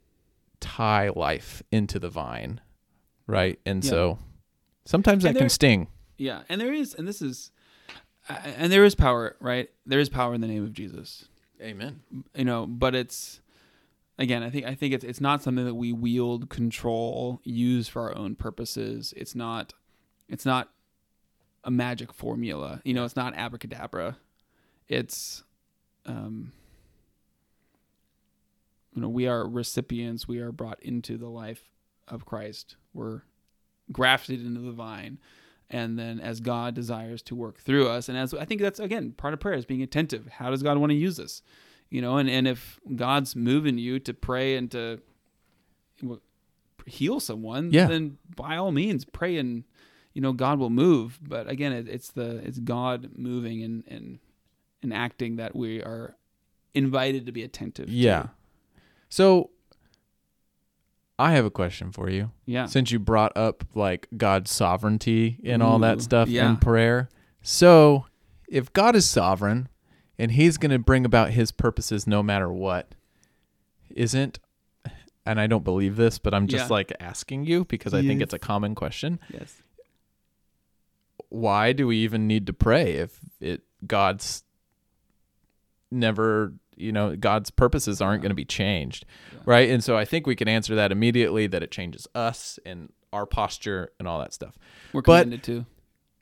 tie life into the vine, right? And Yeah. so sometimes And that can sting. Yeah, and there is, and this is, and there is power, right? There is power in the name of Jesus. Amen. you know but it's again i think i think it's it's not something that we wield control use for our own purposes. It's not it's not a magic formula. You know it's not abracadabra. It's um you know we are recipients. We are brought into the life of christ. We're grafted into the vine. And then as god desires to work through us and as i think that's again part of prayer is being attentive. How does god want to use us you know and, and if god's moving you to pray and to heal someone, Yeah. then by all means pray and you know God will move. But again, it, it's the it's God moving and and and acting that we are invited to be attentive. to. Yeah. So I have a question for you. yeah. Since you brought up like God's sovereignty and all that stuff yeah. in prayer. So, if God is sovereign and he's going to bring about his purposes no matter what, isn't and I don't believe this, but I'm just Yeah. like asking you because I think it's a common question. Yes. Why do we even need to pray if it God's never, you know, God's purposes aren't going to be changed, Yeah. right? And so I think we can answer that immediately that it changes us and our posture and all that stuff. We're But- committed to.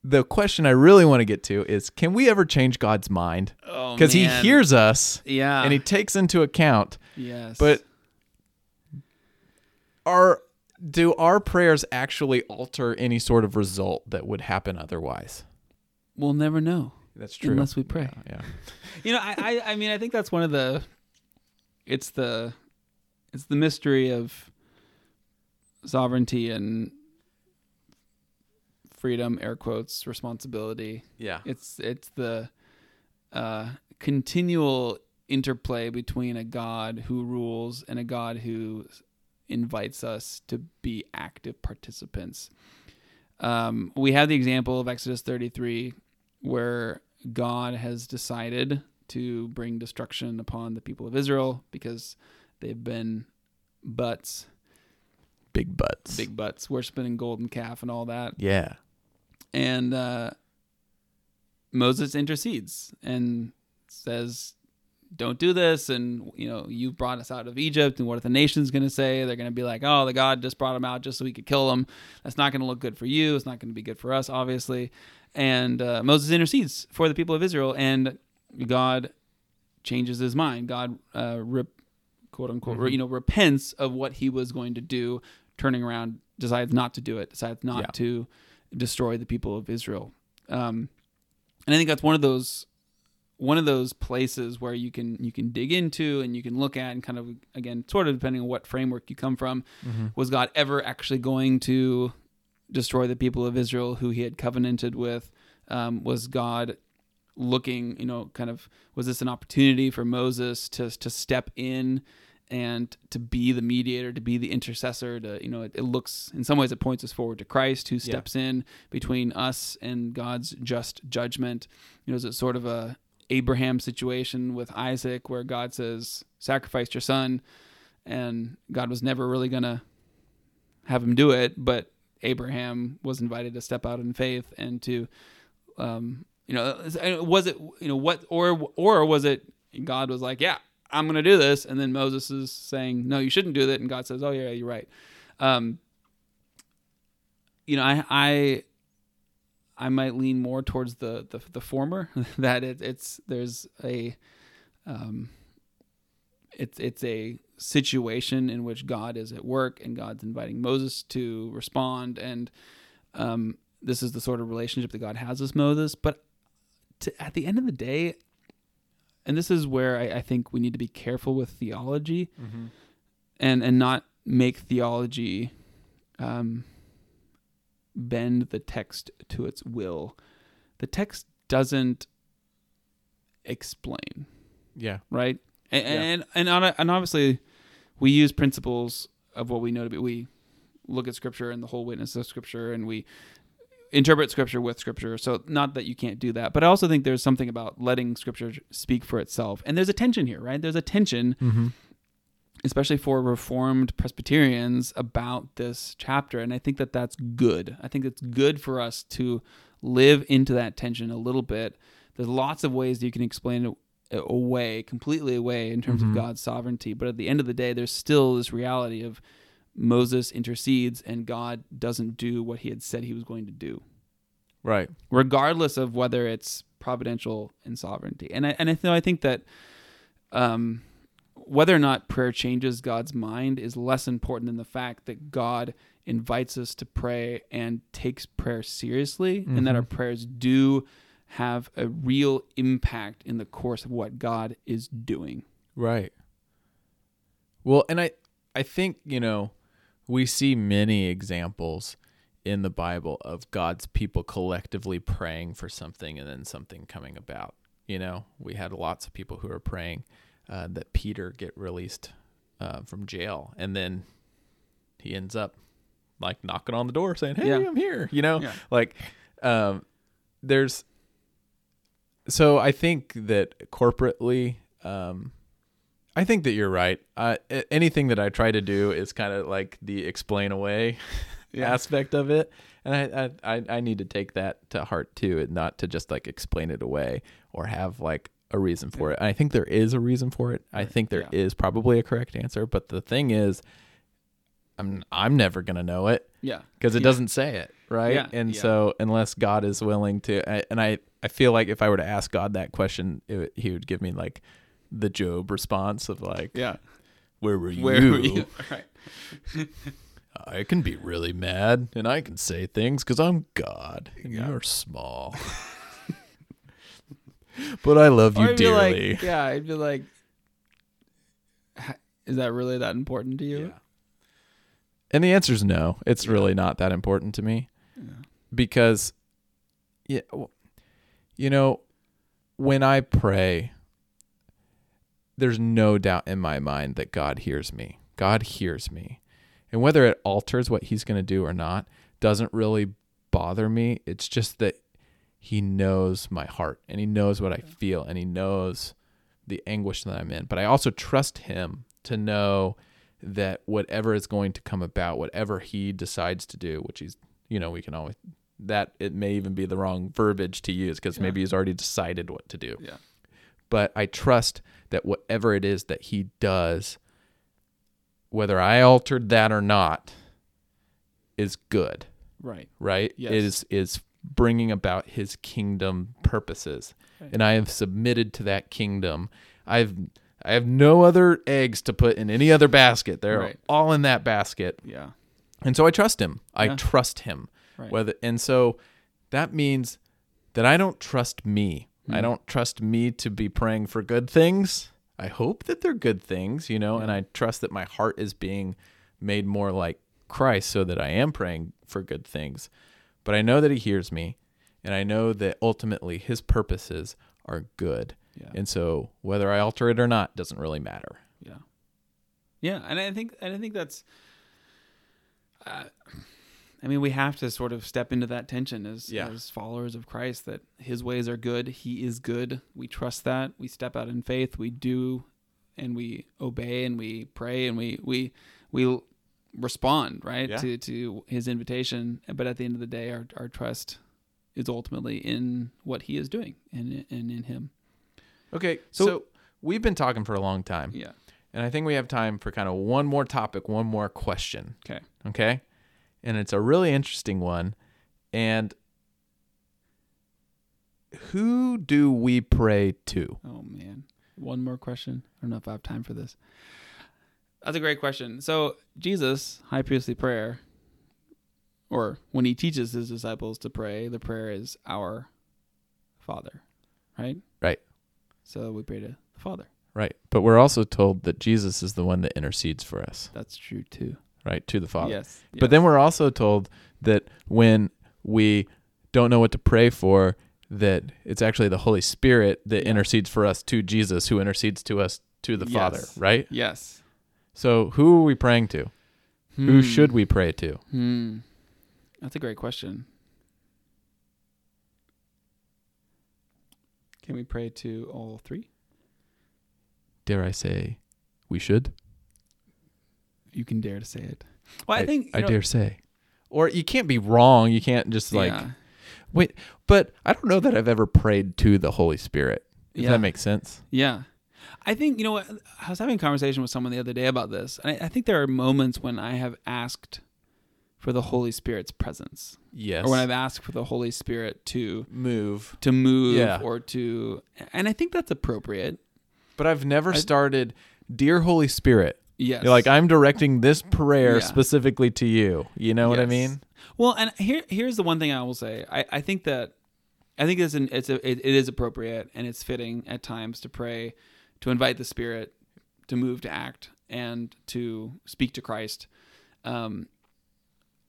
The question I really want to get to is can we ever change God's mind? Oh, Because he hears us Yeah. and he takes into account, yes. but are do our prayers actually alter any sort of result that would happen otherwise? we'll never know That's true. unless we pray. yeah. You know, I, I I mean I think that's one of the it's the it's the mystery of sovereignty and freedom, air quotes, responsibility. Yeah. It's it's the uh, continual interplay between a God who rules and a God who invites us to be active participants. Um, we have the example of Exodus 33, where God has decided to bring destruction upon the people of Israel because they've been butts, Big butts. big butts, worshiping golden calf and all that Yeah. And uh, Moses intercedes and says, "Don't do this." And you know, you brought us out of Egypt, and what are the nations going to say? They're going to be like, "Oh, the God just brought them out just so we could kill them." That's not going to look good for you. It's not going to be good for us, obviously. And uh, Moses intercedes for the people of Israel, and God changes his mind. God, uh, rep, quote unquote, Mhm. you know, repents of what he was going to do, turning around, decides not to do it, decides not Yeah. to destroy the people of Israel. Um, and I think that's one of those one of those places where you can you can dig into and you can look at and kind of again sort of depending on what framework you come from Mm-hmm. was God ever actually going to destroy the people of Israel who he had covenanted with um, was God looking you know kind of was this an opportunity for Moses to to step in and to be the mediator to be the intercessor to you know it, it looks in some ways it points us forward to Christ who steps in between us and God's just judgment. You know is it sort of a Abraham situation with Isaac where God says sacrifice your son and God was never really going to have him do it but Abraham was invited to step out in faith and to um you know was it you know what or or was it God was like yeah I'm going to do this and then Moses is saying no you shouldn't do that. And God says oh yeah you're right. Um you know I I I might lean more towards the the, the former that it, it's there's a um it's it's a situation in which God is at work and God's inviting Moses to respond. And um this is the sort of relationship that God has with Moses. But to, at the end of the day and this is where I, I think we need to be careful with theology Mm-hmm. and and not make theology um, bend the text to its will. The text doesn't explain, Yeah. right? And Yeah. and and, on and obviously, we use principles of what we know to be. We look at Scripture and the whole witness of Scripture, and we interpret Scripture with Scripture. So not that you can't do that, but I also think there's something about letting Scripture speak for itself. And there's a tension here, right? There's a tension Mm-hmm. especially for reformed presbyterians about this chapter and i think that that's good i think it's good for us to live into that tension a little bit there's lots of ways that you can explain it away completely away in terms Mhm. of god's sovereignty but at the end of the day there's still this reality of moses intercedes and god doesn't do what he had said he was going to do Right. regardless of whether it's providential and sovereignty. And I, and I, th- I think that um, whether or not prayer changes God's mind is less important than the fact that God invites us to pray and takes prayer seriously, and that our prayers do have a real impact in the course of what God is doing. Right. Well, and I I think, you know, we see many examples in the Bible of God's people collectively praying for something and then something coming about. You know, we had lots of people who are praying uh, that Peter get released uh, from jail, and then he ends up like knocking on the door saying, "Hey, Yeah. I'm here." You know, Yeah. like um, there's. So I think that corporately, um, I think that you're right. Uh, anything that I try to do is kind of like the explain away Yeah. aspect of it, and I, I I need to take that to heart too, and not to just like explain it away or have like a reason for it. I think there is a reason for it. I think there is yeah. probably a correct answer, but the thing is, I'm I'm never gonna know it Yeah. because it Yeah. doesn't say it right Yeah, and yeah. so unless god is willing to I, and i i feel like if i were to ask god that question it, he would give me like the job response of like Yeah. where were you, Where were you? Right. i can be really mad and i can say things because i'm god and Yeah. you're small but i love you dearly like, yeah, I'd be like, is that really that important to you? Yeah. and the answer is no it's Yeah. really not that important to me Yeah. because yeah you know when i pray there's no doubt in my mind that god hears me. God hears me. And whether it alters what he's going to do or not doesn't really bother me. It's just that he knows my heart and he knows what i feel and he knows the anguish that i'm in. But i also trust him to know that whatever is going to come about whatever he decides to do which he's you know we can always that it may even be the wrong verbiage to use because Yeah. maybe he's already decided what to do. Yeah. but I trust that whatever it is that he does, whether I altered that or not, is good, Right. right? Yes. Is is bringing about his kingdom purposes, Right. and I have submitted to that kingdom. I've I have no other eggs to put in any other basket. They're Right. all in that basket, Yeah. and so I trust him. I Yeah. trust him. Right. Whether and so that means that I don't trust me. I Mm. don't trust me to be praying for good things. I hope that they're good things, you know, and I trust that my heart is being made more like Christ so that I am praying for good things. But I know that he hears me and I know that ultimately his purposes are good. Yeah. And so whether I alter it or not doesn't really matter. Yeah. Yeah, and I think and I think that's. Uh, I mean, we have to sort of step into that tension as Yeah. as followers of Christ that His ways are good. He is good. We trust that. We step out in faith. We do, and we obey, and we pray, and we we we respond right Yeah. to to His invitation. But at the end of the day, our our trust is ultimately in what He is doing and and in Him. Okay, so, So- we've been talking for a long time. Yeah. And I think we have time for kind of one more topic, one more question. Okay. Okay. And it's a really interesting one. And who do we pray to? Oh man. One more question. I don't know if I have time for this. That's a great question. So Jesus, high priestly prayer, or when he teaches his disciples to pray, the prayer is our Father. Right? Right. So we pray to the Father. Right. But we're also told that Jesus is the one that intercedes for us, That's true too. Right? To the Father. Yes. But then we're also told that when we don't know what to pray for, that it's actually the Holy Spirit that Yeah. intercedes for us to Jesus, who intercedes to us to the Father, right? Yes. So who are we praying to? Who should we pray to? Hmm. That's a great question. Can we pray to all three? Dare I say, we should? You can dare to say it. Well, I, think I know- dare say. Or you can't be wrong. You can't just like yeah. wait. But I don't know that I've ever prayed to the Holy Spirit. Does Yeah. that make sense. Yeah. I think, you know? I was having a conversation with someone the other day about this. And I, I think there are moments when I have asked for the Holy Spirit's presence Yes. or when I've asked for the Holy Spirit to move. to move Yeah. or to and I think that's appropriate. But I've never I- started, dear Holy Spirit. Yes. You're like I'm directing this prayer Yeah. specifically to you. You know what I mean? Well, and here here's the one thing I will say. I, I think that I think it's an, it's a, it, it is appropriate and it's fitting at times to pray to invite the Spirit to move to act and to speak to Christ. Um,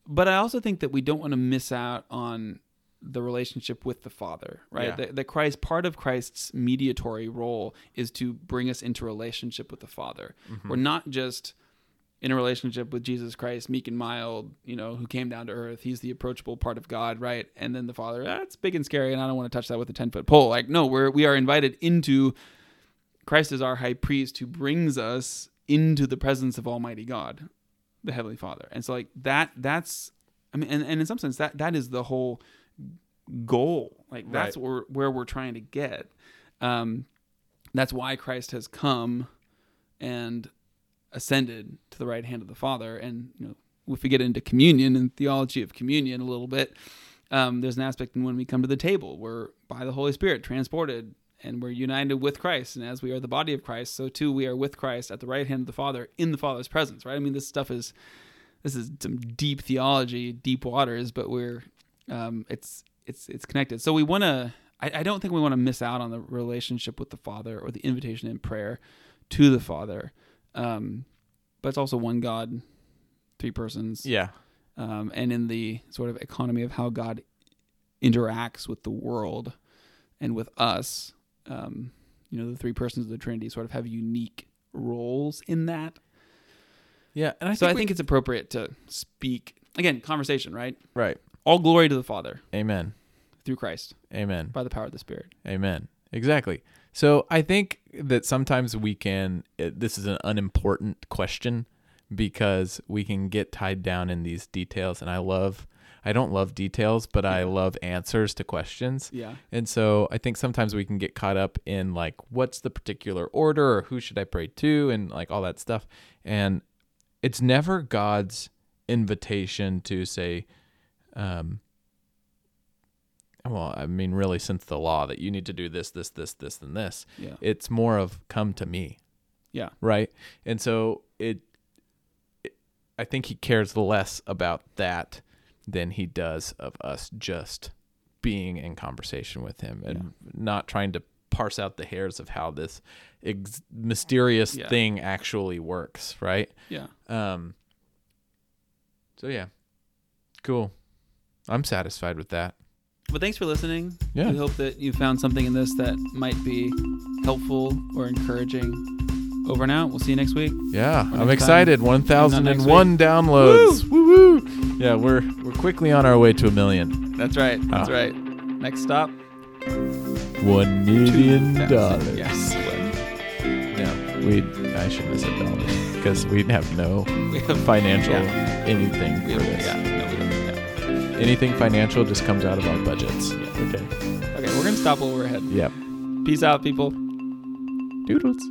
but I also think that we don't want to miss out on the relationship with the Father, right? Yeah. Christ, part of Christ's mediatory role is to bring us into relationship with the Father. Mm-hmm. We're not just in a relationship with Jesus Christ, meek and mild, you know, who came down to earth. He's the approachable part of God, right? And then the Father, that's big and scary, and I don't want to touch that with a ten foot pole. Like, no, we're we are invited into Christ is our high priest who brings us into the presence of Almighty God, the Heavenly Father. And so like that that's I mean and, and in some sense that that is the whole goal. Like that's Right. where where we're trying to get. Um that's why Christ has come and ascended to the right hand of the Father. And you know, if we get into communion and theology of communion a little bit, um, there's an aspect in when we come to the table, we're by the Holy Spirit transported and we're united with Christ. And as we are the body of Christ, so too we are with Christ at the right hand of the Father in the Father's presence, right? I mean, this stuff is this is some deep theology, deep waters, but we're um, it's it's it's connected. So we want to. I, I don't think we want to miss out on the relationship with the Father or the invitation in prayer to the Father. Um, but it's also one God, three persons Yeah. um, and in the sort of economy of how God interacts with the world and with us. Um, you know, the three persons of the Trinity sort of have unique roles in that. Yeah. And I so I we- think it's appropriate to speak again, conversation, right? right. All glory to the Father Amen. Through Christ Amen. by the power of the Spirit. Amen. Exactly. So I think that sometimes we can, it, this is an unimportant question because we can get tied down in these details. And I love, I don't love details, but I love answers to questions. Yeah. And so I think sometimes we can get caught up in like, what's the particular order or who should I pray to and like all that stuff. And it's never God's invitation to say, um, well, I mean, really, since the law that you need to do this, this, this, this, and this, Yeah. it's more of come to me, Yeah. right? And so it, it, I think he cares less about that than he does of us just being in conversation with him and not trying to parse out the hairs of how this ex- mysterious Yeah. thing actually works, right? Yeah. Um. So yeah, cool. I'm satisfied with that. But thanks for listening. Yeah. We hope that you found something in this that might be helpful or encouraging. Over and out. We'll see you next week. Yeah, I'm excited. time. One thousand and one downloads. Woo woo! Yeah, we're we're quickly on our way to a million. That's right. That's Ah. right. Next stop. One million dollars. Yes. Yeah, we. I shouldn't have said dollars because we'd have no We have financial Yeah. anything We for have, this. yeah, Anything financial just comes out of our budgets. Yeah. Okay. Okay, we're gonna stop while we're ahead. Yep. Peace out, people. Doodles.